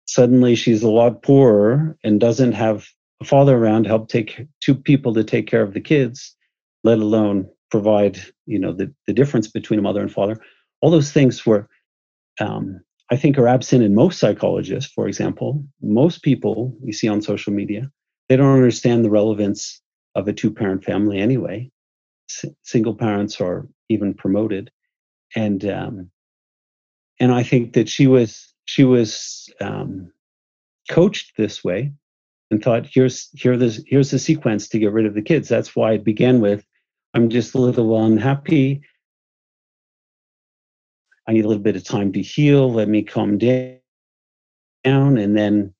suddenly she's a lot poorer and doesn't have a father around to help take two people to take care of the kids let alone provide you know the, the difference between a mother and father. All those things were um, i think are absent in most psychologists for example. Most people you see on social media they don't understand the relevance of a two parent family anyway. S- single parents are even promoted. And um, and i think that she was she was um, coached this way and thought here's here this here's the sequence to get rid of the kids. That's why it began with I'm just a little unhappy. I need a little bit of time to heal. Let me calm down. And then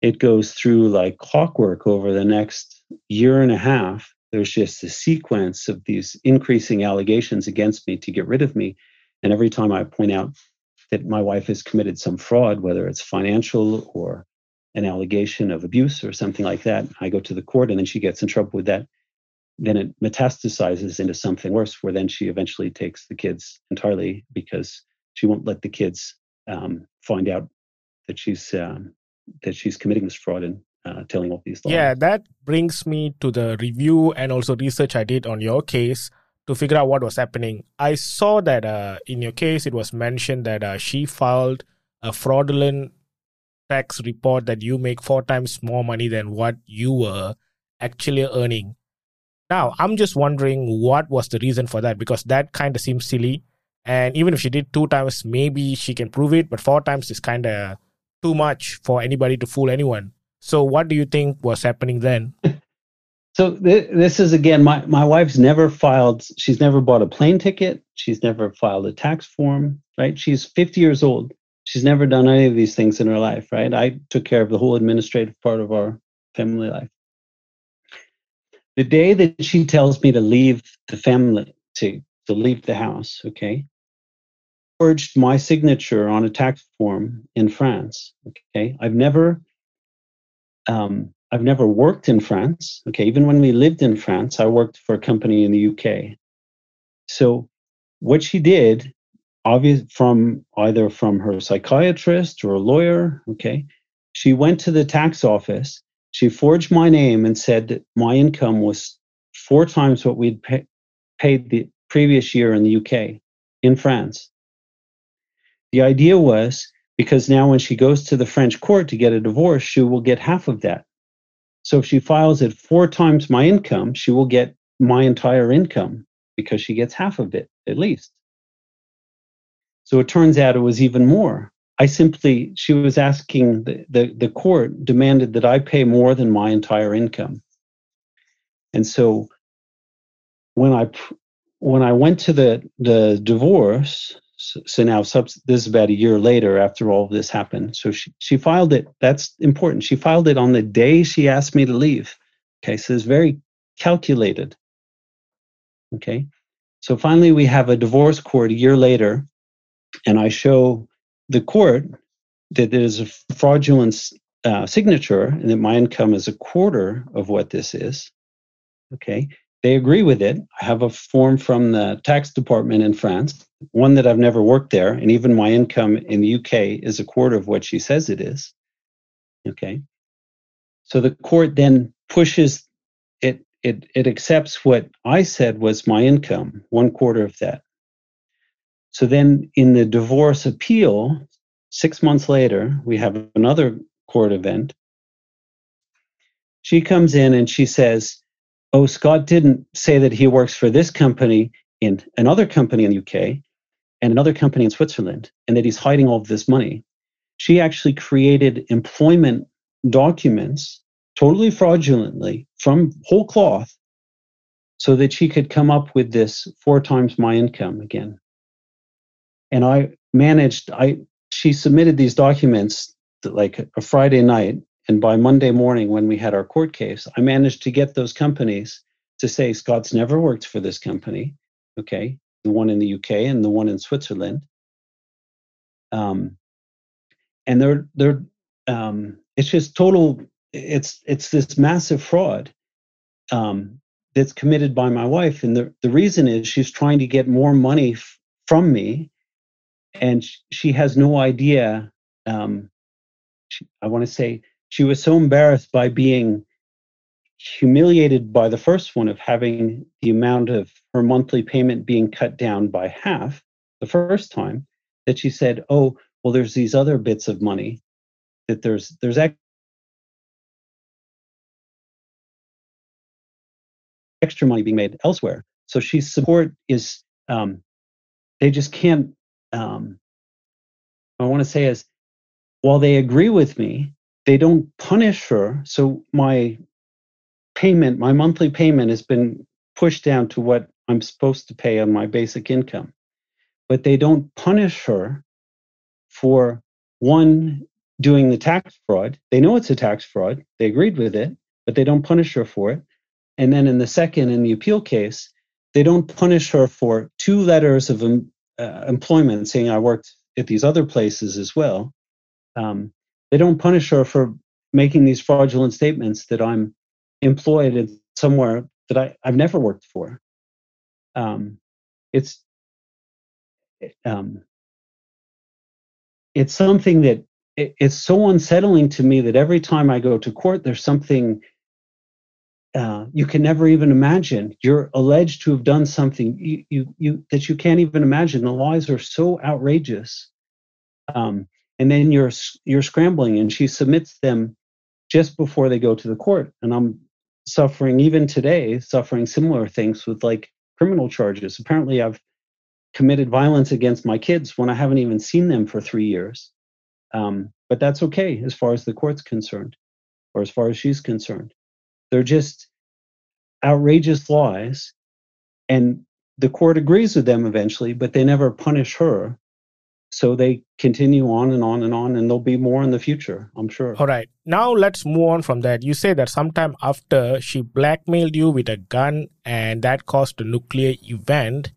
it goes through like clockwork over the next year and a half. There's just a sequence of these increasing allegations against me to get rid of me. And every time I point out that my wife has committed some fraud, whether it's financial or an allegation of abuse or something like that, I go to the court and then she gets in trouble with that then it metastasizes into something worse where then she eventually takes the kids entirely because she won't let the kids um, find out that she's um, that she's committing this fraud and uh, telling all these lies. Yeah, that brings me to the review and also research I did on your case to figure out what was happening. I saw that uh, in your case it was mentioned that uh, she filed a fraudulent tax report that you make four times more money than what you were actually earning. Now, I'm just wondering what was the reason for that because that kind of seems silly. And even if she did two times, maybe she can prove it, but four times is kind of too much for anybody to fool anyone. So, what do you think was happening then? So th- this is again, my my wife's never filed. She's never bought a plane ticket. She's never filed a tax form. Right? She's 50 years old. She's never done any of these things in her life. Right? I took care of the whole administrative part of our family life the day that she tells me to leave the family, to, to leave the house, okay, forged my signature on a tax form in France. Okay, I've never, um, I've never worked in France. Okay, even when we lived in France, I worked for a company in the UK. So, what she did, obvious from either from her psychiatrist or a lawyer. Okay, she went to the tax office she forged my name and said that my income was four times what we'd pay, paid the previous year in the UK, in France. The idea was because now when she goes to the French court to get a divorce, she will get half of that. So if she files at four times my income, she will get my entire income because she gets half of it at least. So it turns out it was even more. I simply, she was asking, the, the, the court demanded that I pay more than my entire income. And so when I, when I went to the, the divorce, so, so now this is about a year later after all of this happened. So she, she filed it. That's important. She filed it on the day she asked me to leave. Okay. So it's very calculated. Okay. So finally, we have a divorce court a year later, and I show the court that there's a fraudulent uh, signature and that my income is a quarter of what this is. Okay. They agree with it. I have a form from the tax department in France, one that I've never worked there, and even my income in the UK is a quarter of what she says it is. Okay. So the court then pushes it, it, it accepts what I said was my income, one quarter of that. So then in the divorce appeal, six months later, we have another court event. She comes in and she says, Oh, Scott didn't say that he works for this company in another company in the UK and another company in Switzerland, and that he's hiding all of this money. she actually created employment documents totally fraudulently from whole cloth so that she could come up with this four times my income again. And I managed, I she submitted these documents like a Friday night, and by Monday morning, when we had our court case, I managed to get those companies to say Scott's never worked for this company, okay, the one in the UK and the one in Switzerland. Um, and they're they're um, it's just total. It's it's this massive fraud um, that's committed by my wife, and the the reason is she's trying to get more money f- from me, and sh- she has no idea. Um, she, I want to say she was so embarrassed by being humiliated by the first one of having the amount of her monthly payment being cut down by half the first time that she said, "Oh, well, there's these other bits of money that there's there's extra money being made elsewhere." So she's support is um, they just can't. Um, I want to say is while they agree with me, they don't punish her. So my payment, my monthly payment has been pushed down to what I'm supposed to pay on my basic income. But they don't punish her for one, doing the tax fraud. They know it's a tax fraud, they agreed with it, but they don't punish her for it. And then in the second, in the appeal case, they don't punish her for two letters of uh, employment saying I worked at these other places as well. Um, they don't punish her for making these fraudulent statements that I'm employed in somewhere that I, I've never worked for. Um, it's um, it's something that it, it's so unsettling to me that every time I go to court, there's something uh, you can never even imagine. You're alleged to have done something you, you, you that you can't even imagine. The lies are so outrageous, um, and then you're you're scrambling, and she submits them just before they go to the court, and I'm suffering even today, suffering similar things with like criminal charges. Apparently, I've committed violence against my kids when I haven't even seen them for three years. Um, but that's okay as far as the court's concerned, or as far as she's concerned. They're just outrageous lies, and the court agrees with them eventually, but they never punish her. So they continue on and on and on and there'll be more in the future i'm sure. All right. Now let's move on from that. You say that sometime after she blackmailed you with a gun and that caused a nuclear event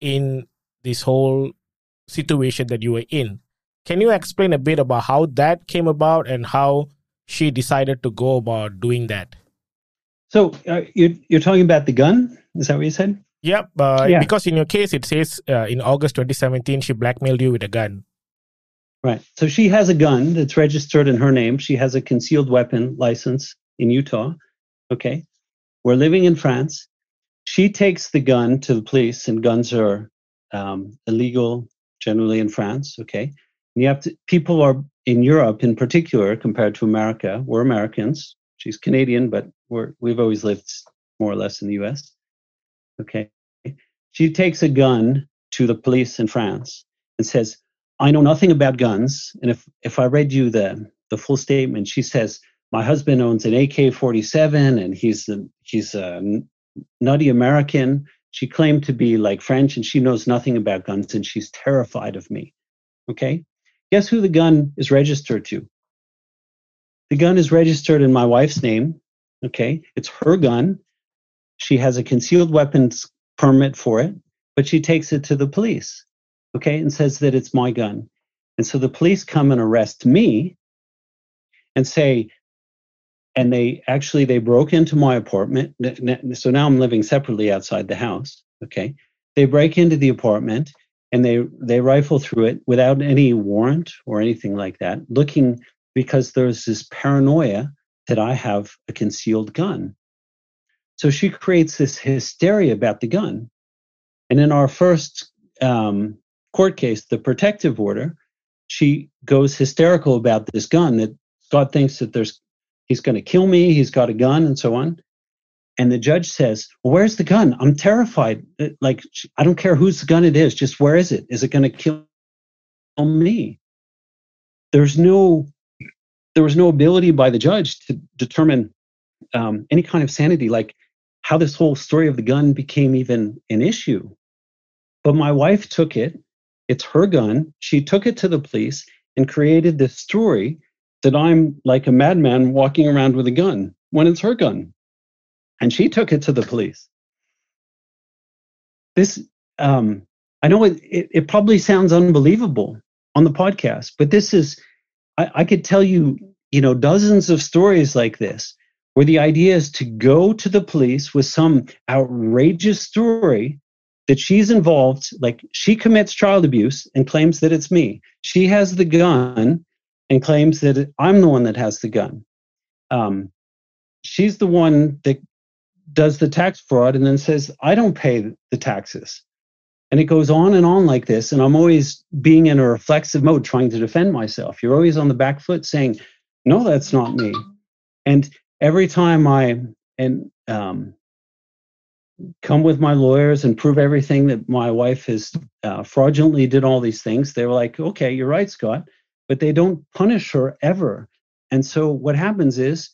in this whole situation that you were in. Can you explain a bit about how that came about and how she decided to go about doing that so uh, you're, you're talking about the gun is that what you said Yep. Uh, yeah. Because in your case, it says uh, in August 2017, she blackmailed you with a gun. Right. So she has a gun that's registered in her name. She has a concealed weapon license in Utah. Okay. We're living in France. She takes the gun to the police, and guns are um, illegal generally in France. Okay. And you have to, people are in Europe in particular compared to America. We're Americans. She's Canadian, but we're, we've always lived more or less in the US. Okay. She takes a gun to the police in France and says, I know nothing about guns. And if, if I read you the, the full statement, she says, my husband owns an AK 47 and he's, the, he's a nutty American. She claimed to be like French and she knows nothing about guns and she's terrified of me. Okay. Guess who the gun is registered to? The gun is registered in my wife's name. Okay. It's her gun. She has a concealed weapons permit for it, but she takes it to the police, okay, and says that it's my gun. And so the police come and arrest me and say, and they actually they broke into my apartment. So now I'm living separately outside the house. Okay, they break into the apartment and they they rifle through it without any warrant or anything like that, looking because there's this paranoia that I have a concealed gun. So she creates this hysteria about the gun. And in our first um, court case, the protective order, she goes hysterical about this gun that God thinks that there's he's going to kill me, he's got a gun, and so on. And the judge says, well, "Where's the gun? I'm terrified. Like I don't care whose gun it is. Just where is it? Is it going to kill me?" there's no there was no ability by the judge to determine um, any kind of sanity, like how this whole story of the gun became even an issue. But my wife took it. It's her gun. She took it to the police and created this story that I'm like a madman walking around with a gun when it's her gun. And she took it to the police. This, um, I know it, it, it probably sounds unbelievable on the podcast, but this is, I, I could tell you, you know, dozens of stories like this where the idea is to go to the police with some outrageous story that she's involved, like she commits child abuse and claims that it's me. She has the gun and claims that I'm the one that has the gun. Um, she's the one that does the tax fraud and then says, I don't pay the taxes. And it goes on and on like this. And I'm always being in a reflexive mode, trying to defend myself. You're always on the back foot saying, No, that's not me. And every time I and um, come with my lawyers and prove everything that my wife has uh, fraudulently did all these things, they were like, Okay, you're right, Scott. But they don't punish her ever. And so what happens is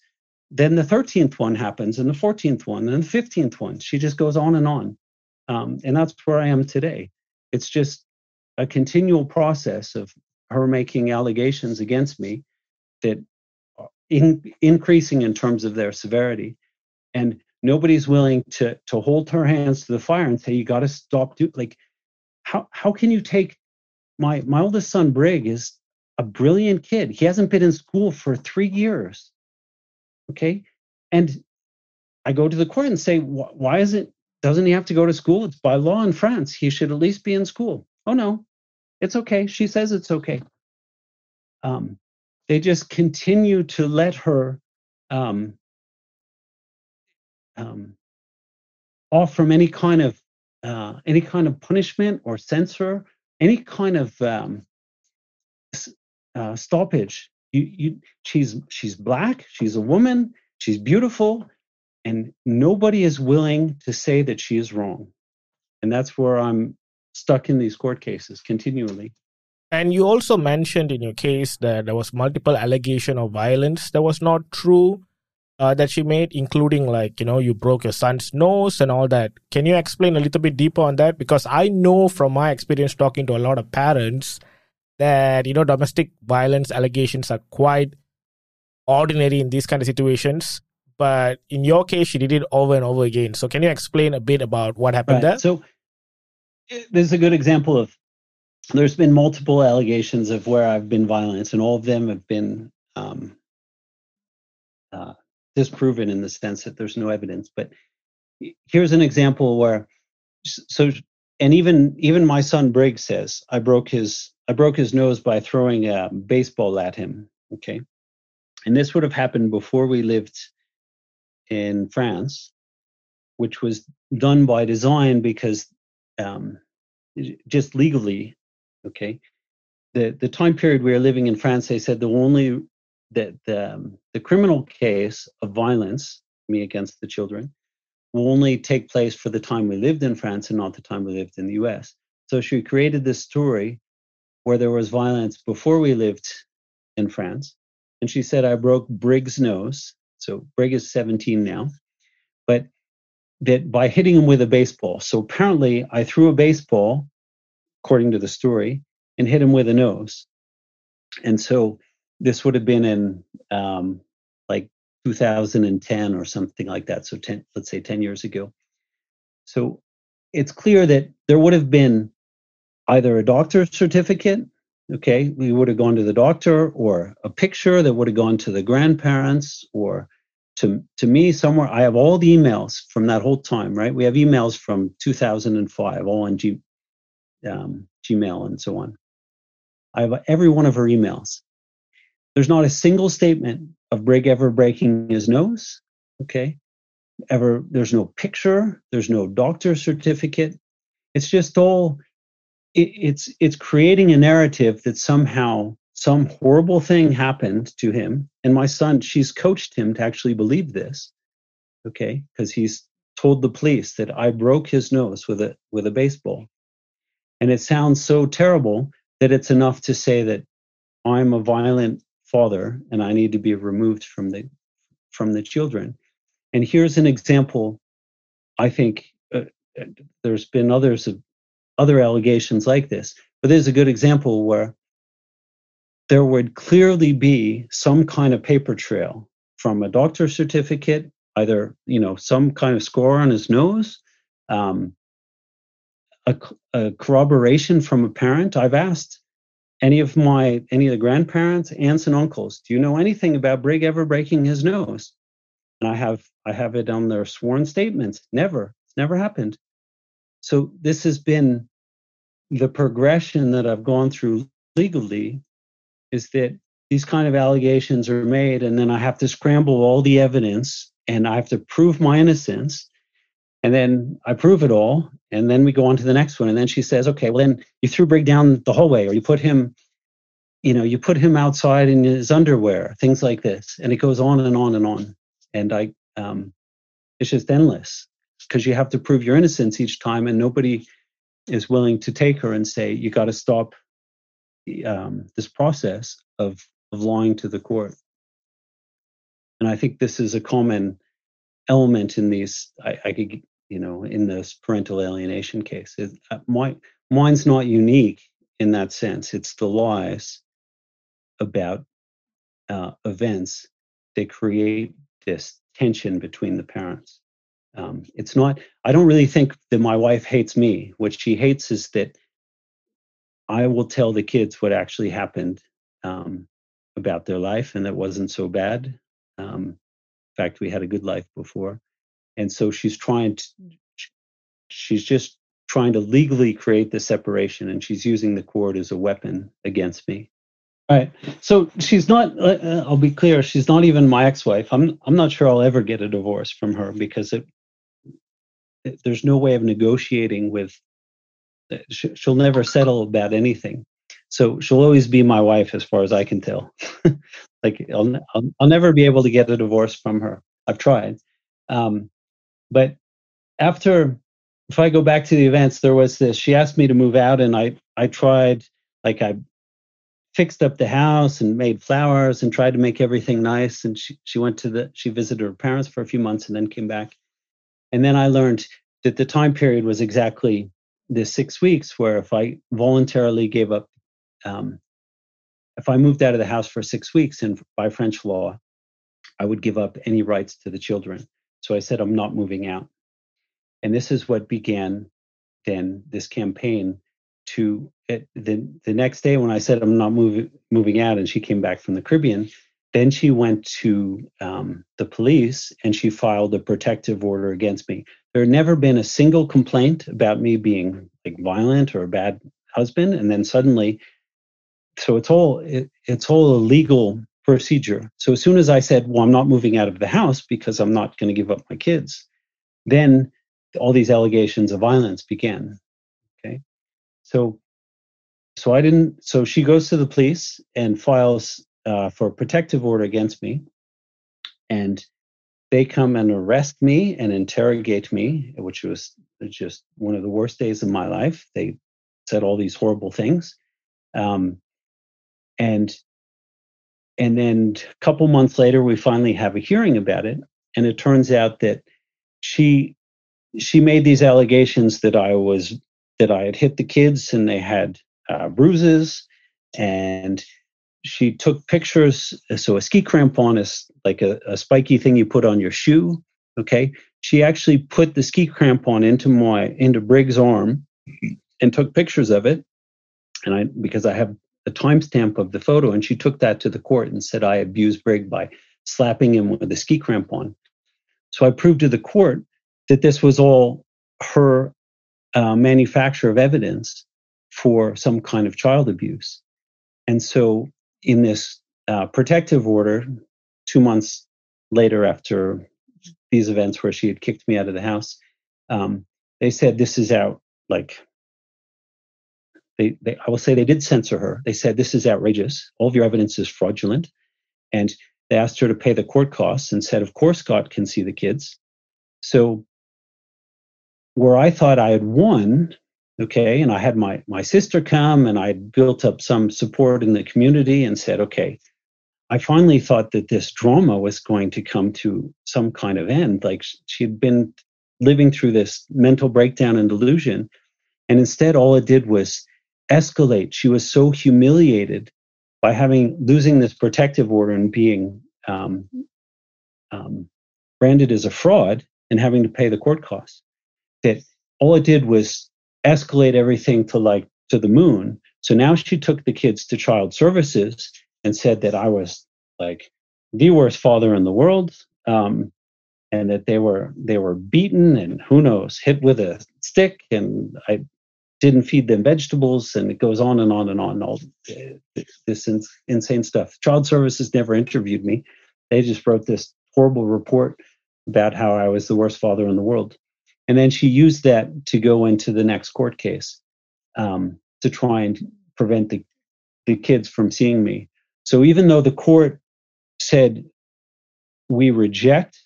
then the 13th one happens and the 14th one and the 15th one. She just goes on and on. Um, and that's where I am today. It's just a continual process of her making allegations against me that in, increasing in terms of their severity. And nobody's willing to, to hold her hands to the fire and say, you got to stop. Do, like, how, how can you take my, my oldest son, Brig, is a brilliant kid. He hasn't been in school for three years. Okay. And I go to the court and say, why is it doesn't he have to go to school? It's by law in France. He should at least be in school. Oh, no, it's okay. She says it's okay. Um, they just continue to let her um, um, off from any kind of uh, any kind of punishment or censor, any kind of um, uh, stoppage. You, you, she's she's black. She's a woman. She's beautiful and nobody is willing to say that she is wrong. And that's where I'm stuck in these court cases continually. And you also mentioned in your case that there was multiple allegation of violence that was not true uh, that she made, including like you know you broke your son's nose and all that. Can you explain a little bit deeper on that? Because I know from my experience talking to a lot of parents that you know domestic violence allegations are quite ordinary in these kind of situations but in your case, she did it over and over again. So can you explain a bit about what happened right. there? So there's a good example of there's been multiple allegations of where I've been violent, and all of them have been um, uh, disproven in the sense that there's no evidence. But here's an example where so and even even my son Briggs says I broke his I broke his nose by throwing a baseball at him. Okay, and this would have happened before we lived in France, which was done by design because um, just legally, okay. The the time period we are living in France, they said the only that the um, the criminal case of violence, me against the children, will only take place for the time we lived in France and not the time we lived in the U.S. So she created this story where there was violence before we lived in France, and she said I broke Briggs' nose so Greg is 17 now, but that by hitting him with a baseball. So apparently, I threw a baseball, according to the story, and hit him with a nose. And so this would have been in um, like 2010 or something like that. So 10, let's say 10 years ago. So it's clear that there would have been either a doctor's certificate okay we would have gone to the doctor or a picture that would have gone to the grandparents or to to me somewhere i have all the emails from that whole time right we have emails from 2005 all on G, um, gmail and so on. I have every one of her emails. There's not a single statement of brig ever breaking his nose okay? Ever there's no picture there's no doctor certificate. It's just all it, it's it's creating a narrative that somehow some horrible thing happened to him. And my son she's coached him to actually believe this okay? Because he's told the police that i broke his nose with a with a baseball and it sounds so terrible that it's enough to say that I'm a violent father and I need to be removed from the from the children. And here's an example. I think uh, there's been others of other allegations like this, but there's a good example where there would clearly be some kind of paper trail from a doctor's certificate, either you know some kind of score on his nose, um, a, a corroboration from a parent. I've asked any of my any of the grandparents, aunts, and uncles, do you know anything about Brig ever breaking his nose? And I have I have it on their sworn statements. Never. It's never happened. So this has been the progression that I've gone through legally is that these kind of allegations are made and then I have to scramble all the evidence and I have to prove my innocence. And then I prove it all. And then we go on to the next one. And then she says, okay, well, then you threw Brig down the hallway or you put him, you know, you put him outside in his underwear, things like this. And it goes on and on and on. And I, um, it's just endless because you have to prove your innocence each time and nobody is willing to take her and say, you got to stop um, this process of of lying to the court. And I think this is a common element in these. I, I could, you know, in this parental alienation case, it, uh, my, mine's not unique in that sense. It's the lies about uh, events that create this tension between the parents. Um, it's not. I don't really think that my wife hates me. What she hates is that I will tell the kids what actually happened um, about their life, and that wasn't so bad. Um, in fact, we had a good life before, and so she's trying to. She's just trying to legally create the separation, and she's using the court as a weapon against me. All right. So she's not. Uh, uh, I'll be clear. She's not even my ex-wife. I'm. I'm not sure I'll ever get a divorce from her because it. it there's no way of negotiating with. Uh, she'll never settle about anything so she'll always be my wife as far as I can tell. like I'll, I'll, I'll never be able to get a divorce from her. I've tried, um, but after if I go back to the events, there was this. She asked me to move out, and I I tried like I fixed up the house and made flowers and tried to make everything nice. And she she went to the she visited her parents for a few months and then came back. And then I learned that the time period was exactly the six weeks where if I voluntarily gave up um, if I moved out of the house for six weeks, and by French law, I would give up any rights to the children. So I said, I'm not moving out. And this is what began then this campaign to it, the, the next day when I said, I'm not moving, moving out, and she came back from the Caribbean, then she went to um, the police and she filed a protective order against me. There had never been a single complaint about me being like violent or a bad husband. And then suddenly so it's all it, it's all a legal procedure. So as soon as I said, "Well, I'm not moving out of the house because I'm not going to give up my kids," then all these allegations of violence began. Okay, so so I didn't. So she goes to the police and files uh, for a protective order against me, and they come and arrest me and interrogate me, which was just one of the worst days of my life. They said all these horrible things. Um, and and then a couple months later we finally have a hearing about it. And it turns out that she she made these allegations that i was that i had hit the kids and they had uh, bruises. And she took pictures so a ski crampon is like a, a spiky thing you put on your shoe okay? She actually put the ski crampon into my into brig's arm and took pictures of it. And i because i have a timestamp of the photo, and she took that to the court and said I abused Brig by slapping him with a ski crampon. So I proved to the court that this was all her uh, manufacture of evidence for some kind of child abuse. And so, in this uh, protective order, two months later after these events where she had kicked me out of the house, um, they said this is out like they, they, I will say they did censor her. They said, this is outrageous. All of your evidence is fraudulent. And they asked her to pay the court costs and said, of course, Scott can see the kids. So where I thought I had won, Okay. And I had my, my sister come and I built up some support in the community and said, okay, I finally thought that this drama was going to come to some kind of end. Like she'd been living through this mental breakdown and delusion. And instead, all it did was escalate. She was so humiliated by having losing this protective order and being um, um, branded as a fraud and having to pay the court costs. That all it did was escalate everything to like to the moon. So now she took the kids to child services and said that I was like the worst father in the world, um, and that they were they were beaten and who knows hit with a stick, and I didn't feed them vegetables, and it goes on and on and on. All this insane stuff. Child services never interviewed me; they just wrote this horrible report about how I was the worst father in the world. And then she used that to go into the next court case um, to try and prevent the, the kids from seeing me. So even though the court said we reject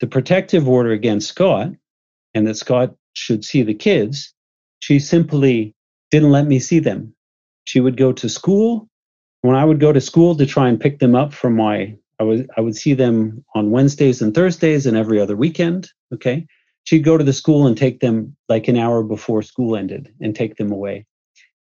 the protective order against Scott and that Scott should see the kids, she simply didn't let me see them. She would go to school. When I would go to school to try and pick them up from my I would I would see them on Wednesdays and Thursdays and every other weekend. Okay, she'd go to the school and take them like an hour before school ended and take them away,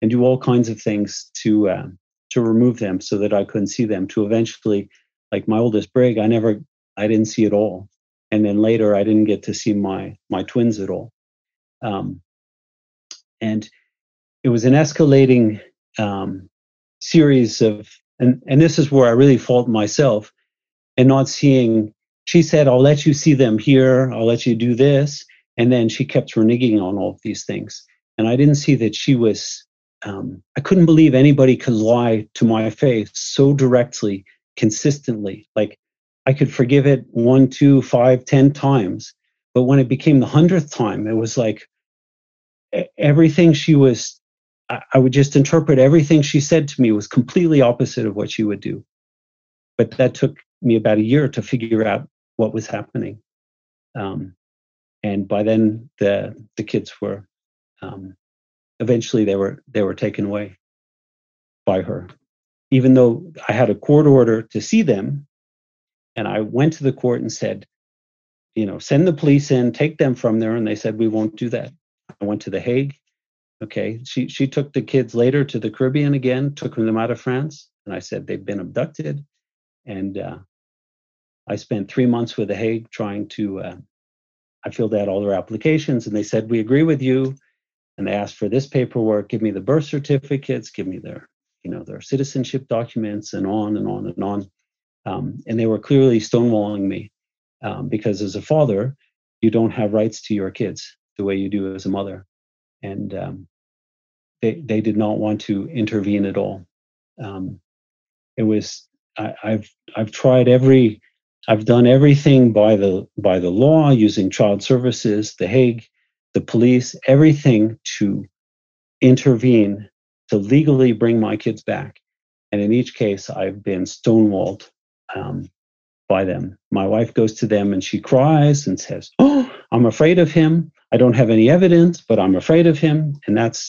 and do all kinds of things to uh, to remove them so that I couldn't see them. To eventually, like my oldest Brig, I never I didn't see at all, and then later I didn't get to see my my twins at all, um, and it was an escalating um, series of and and this is where I really fault myself and not seeing she said i'll let you see them here i'll let you do this and then she kept reneging on all of these things. And i didn't see that she was um, i couldn't believe anybody could lie to my face so directly consistently. Like i could forgive it one two five ten times but when it became the hundredth time it was like everything she was I would just interpret everything she said to me was completely opposite of what she would do. But that took me about a year to figure out what was happening. Um, and by then, the the kids were um, eventually they were they were taken away by her. Even though I had a court order to see them, and I went to the court and said, you know, send the police in, take them from there, and they said we won't do that. I went to the Hague. Okay, she she took the kids later to the Caribbean again, took them out of France, and I said they've been abducted, and uh, I spent three months with the Hague trying to. Uh, I filled out all their applications, and they said we agree with you. And they asked for this paperwork, give me the birth certificates, give me their, you know, their citizenship documents, and on and on and on. Um, and they were clearly stonewalling me um, because as a father, you don't have rights to your kids the way you do as a mother, and um, they they did not want to intervene at all. Um, it was I, I've I've tried every I've done everything by the by the law using child services, the Hague, the police, everything to intervene to legally bring my kids back. And in each case, I've been stonewalled um, by them. My wife goes to them and she cries and says, "Oh, I'm afraid of him. I don't have any evidence, but I'm afraid of him," and that's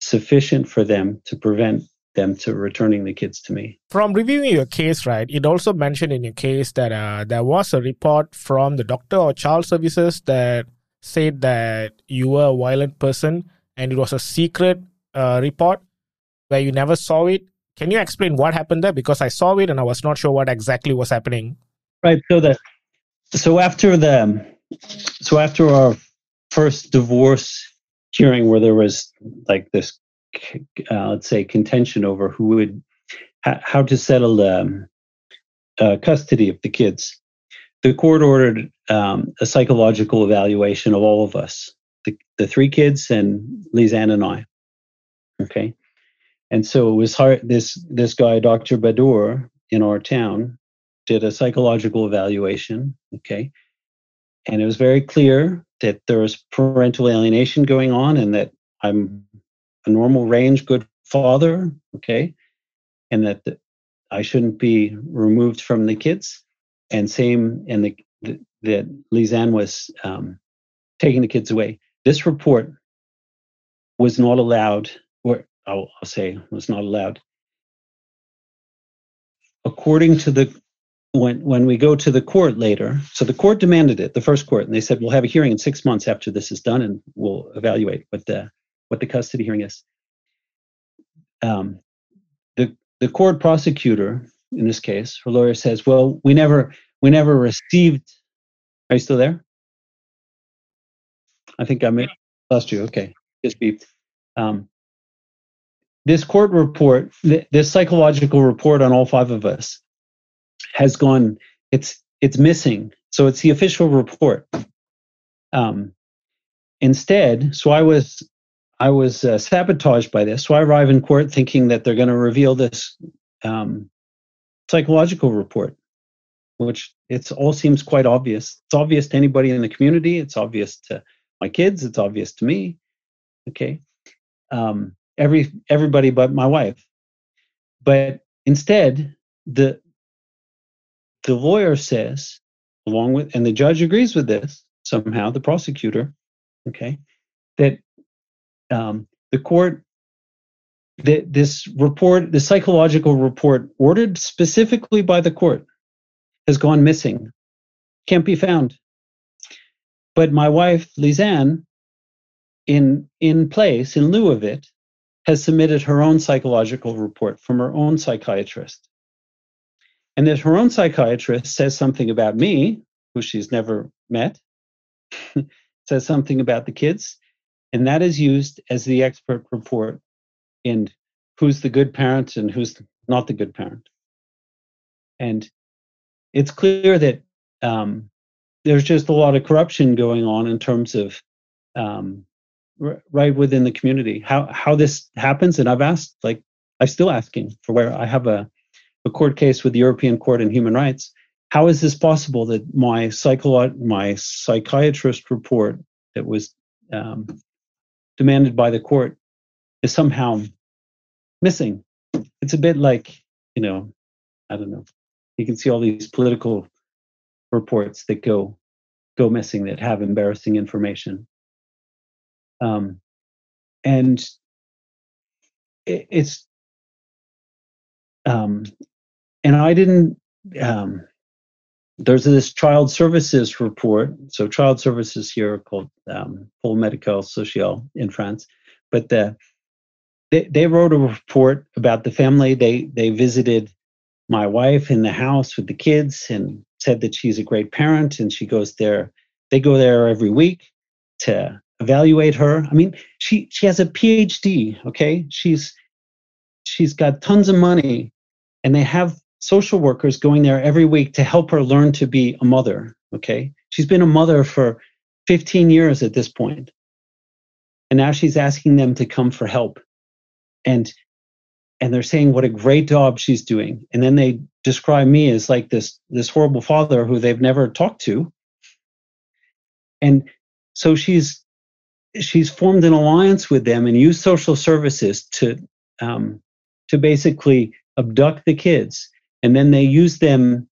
sufficient for them to prevent them to returning the kids to me. From reviewing your case, right, it also mentioned in your case that uh, there was a report from the doctor or child services that said that you were a violent person and it was a secret uh, report where you never saw it. Can you explain what happened there? Because I saw it and I was not sure what exactly was happening. Right. So the so after the so after our first divorce hearing where there was like this uh, let's say, contention over who would how to settle um, uh, custody of the kids. The court ordered um, a psychological evaluation of all of us, the, the three kids and Lisanne and I. Okay, and so it was hard. This this guy, Dr. Badur, in our town, did a psychological evaluation. Okay, and it was very clear that there was parental alienation going on, and that I'm a normal range good father, okay, and that the, I shouldn't be removed from the kids. And same, and the, the that Lizanne was um, taking the kids away. This report was not allowed, or I'll, I'll say was not allowed. According to the when when we go to the court later, so the court demanded it, the first court, and they said we'll have a hearing in six months after this is done, and we'll evaluate what the what the custody hearing is. Um, the the court prosecutor in this case, her lawyer says, "Well, we never we never received." Are you still there? I think I may lost you. Okay, just beeped. Um, this court report, this psychological report on all five of us, has gone. It's it's missing. So it's the official report. Um, instead, so I was I was uh, sabotaged by this. So I arrive in court thinking that they're going to reveal this um, psychological report, which it all seems quite obvious. It's obvious to anybody in the community. It's obvious to my kids. It's obvious to me. Okay, um, every everybody but my wife. But instead, the the lawyer says, along with, and the judge agrees with this somehow, the prosecutor, okay, that um, the court that this report, the psychological report ordered specifically by the court, has gone missing, can't be found. But my wife, Lizanne, in in place, in lieu of it, has submitted her own psychological report from her own psychiatrist. And that her own psychiatrist says something about me, who she's never met, says something about the kids, and that is used as the expert report in who's the good parent and who's not the good parent. And it's clear that um, there's just a lot of corruption going on in terms of um, r- right within the community. How how this happens, and I've asked, like, I'm still asking for where I have a, a court case with the European Court on Human Rights. How is this possible that my psycholo- my psychiatrist report that was um, demanded by the court is somehow missing? It's a bit like, you know, I don't know. You can see all these political reports that go go missing that have embarrassing information. Um, and it, it's um, and I didn't. Um, there's this child services report. So child services here called um, Pôle Médical Social in France, but the they, they wrote a report about the family. They they visited my wife in the house with the kids and said that she's a great parent and she goes there. They go there every week to evaluate her. I mean, she she has a PhD. Okay, she's she's got tons of money, and they have social workers going there every week to help her learn to be a mother. Okay, she's been a mother for 15 years at this point, and now she's asking them to come for help, and and they're saying what a great job she's doing, and then they describe me as like this this horrible father who they've never talked to, and so she's she's formed an alliance with them and used social services to um, to basically abduct the kids, and then they use them,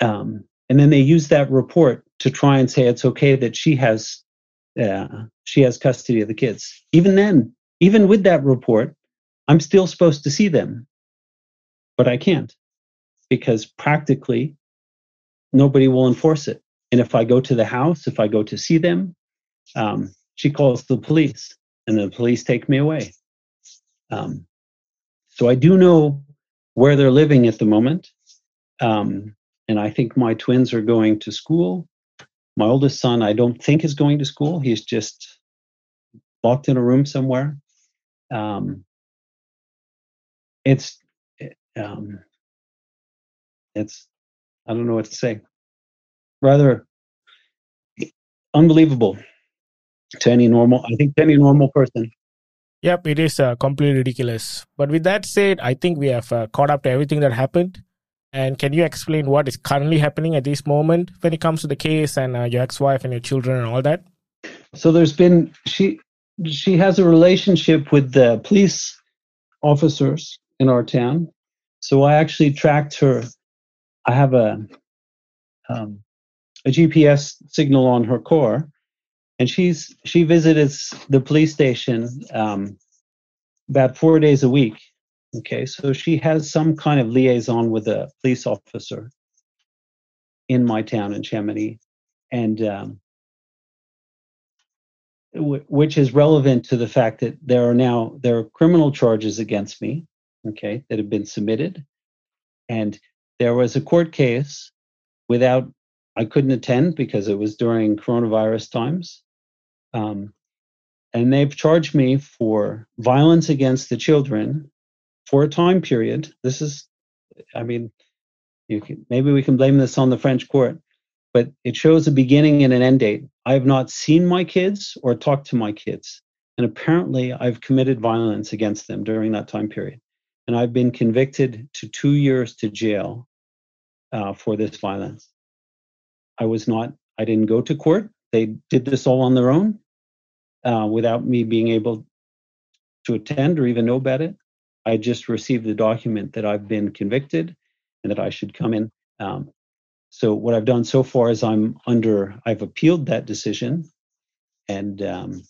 um, and then they use that report to try and say it's okay that she has uh, she has custody of the kids. Even then, even with that report, I'm still supposed to see them, but I can't because practically nobody will enforce it. And if I go to the house, if I go to see them, um, she calls the police, and the police take me away. Um, so I do know where they're living at the moment. Um, and I think my twins are going to school. My oldest son, I don't think is going to school. He's just locked in a room somewhere. Um, it's, um, it's, I don't know what to say. Rather unbelievable to any normal, I think to any normal person. Yep, it is uh, completely ridiculous. But with that said, I think we have uh, caught up to everything that happened. And can you explain what is currently happening at this moment when it comes to the case and uh, your ex-wife and your children and all that? So there's been she she has a relationship with the police officers in our town. So I actually tracked her. I have a um, a GPS signal on her car, and she's she visits the police station um, about four days a week. Okay, so she has some kind of liaison with a police officer in my town in Chamonix, and um, w- which is relevant to the fact that there are now there are criminal charges against me, okay, that have been submitted, and there was a court case without I couldn't attend because it was during coronavirus times. Um, and they've charged me for violence against the children for a time period. This is, I mean, you can, maybe we can blame this on the French court, but it shows a beginning and an end date. I have not seen my kids or talked to my kids. And apparently, I've committed violence against them during that time period. And I've been convicted to two years to jail uh, for this violence. I was not, I didn't go to court. They did this all on their own uh, without me being able to attend or even know about it. I just received the document that I've been convicted and that I should come in. Um, so what I've done so far is I'm under, I've appealed that decision, and um,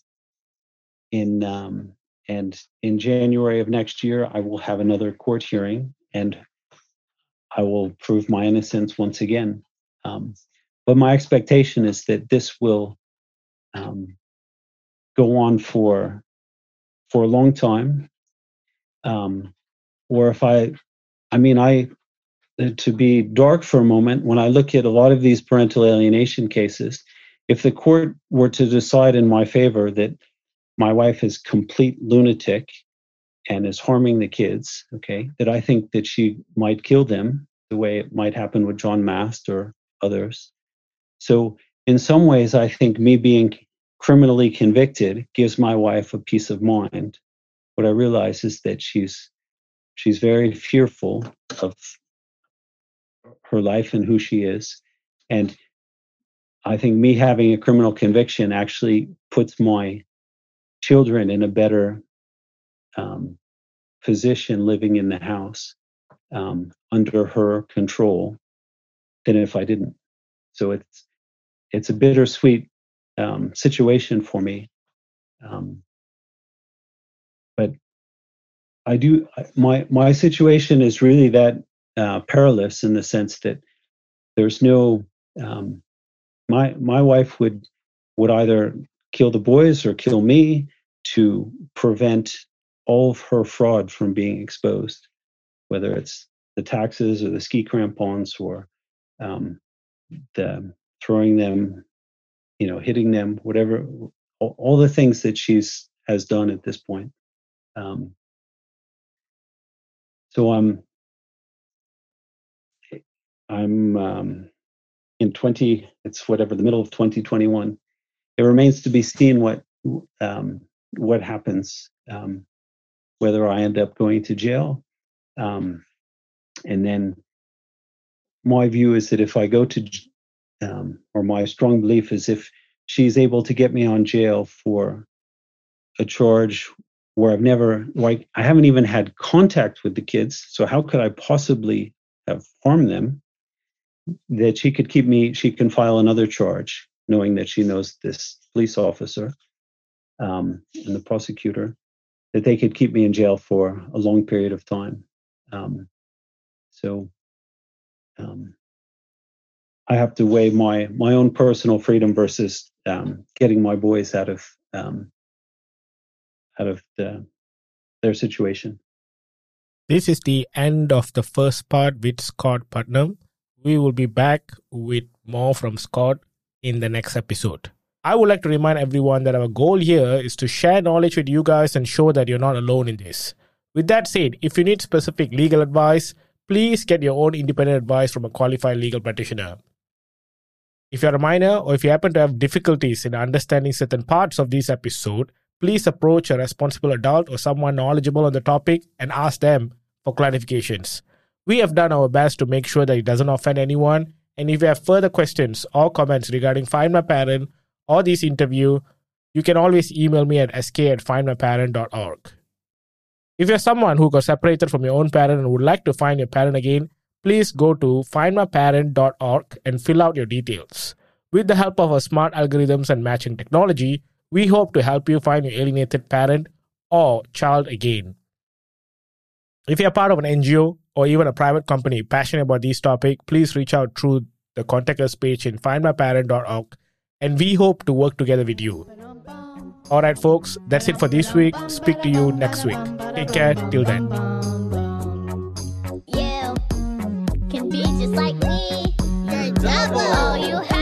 in um, and in January of next year I will have another court hearing, and I will prove my innocence once again. Um, but my expectation is that this will um, go on for for a long time. Um, or if I, I mean, I to be dark for a moment, when I look at a lot of these parental alienation cases, if the court were to decide in my favor that my wife is complete lunatic and is harming the kids, okay, that I think that she might kill them the way it might happen with John Mast or others. So in some ways, I think me being criminally convicted gives my wife a peace of mind. What I realize is that she's she's very fearful of her life and who she is. And I think me having a criminal conviction actually puts my children in a better um, position living in the house um, under her control than if I didn't. So it's it's a bittersweet um, situation for me. Um, but I do my my situation is really that uh, perilous in the sense that there's no um, my my wife would would either kill the boys or kill me to prevent all of her fraud from being exposed, whether it's the taxes or the ski crampons or um, the throwing them you know, hitting them, whatever, all, all the things that she's has done at this point. Um, so I'm I'm um, in 20. It's whatever the middle of 2021. It remains to be seen what um, what happens, um, whether I end up going to jail, um, and then my view is that if I go to um, or my strong belief is if she's able to get me on jail for a charge where I've never, like, I haven't even had contact with the kids. So how could I possibly have harmed them? That she could keep me, she can file another charge, knowing that she knows this police officer um, and the prosecutor, that they could keep me in jail for a long period of time. Um, so um, I have to weigh my my own personal freedom versus um, getting my boys out of um, out of the, their situation. This is the end of the first part with Scott Putnam. We will be back with more from Scott in the next episode. I would like to remind everyone that our goal here is to share knowledge with you guys and show that you're not alone in this. With that said, if you need specific legal advice, please get your own independent advice from a qualified legal practitioner. If you're a minor or if you happen to have difficulties in understanding certain parts of this episode, please approach a responsible adult or someone knowledgeable on the topic and ask them for clarifications. We have done our best to make sure that it doesn't offend anyone. And if you have further questions or comments regarding Find My Parent or this interview, you can always email me at sk at findmyparent.org. If you're someone who got separated from your own parent and would like to find your parent again, please go to findmyparent.org and fill out your details. With the help of our smart algorithms and matching technology, we hope to help you find your alienated parent or child again. If you're part of an NGO or even a private company passionate about this topic, please reach out through the contact us page in findmyparent.org and we hope to work together with you. All right, folks, that's it for this week. Speak to you next week. Take care. Till then. Can be just like me. You're double. All you have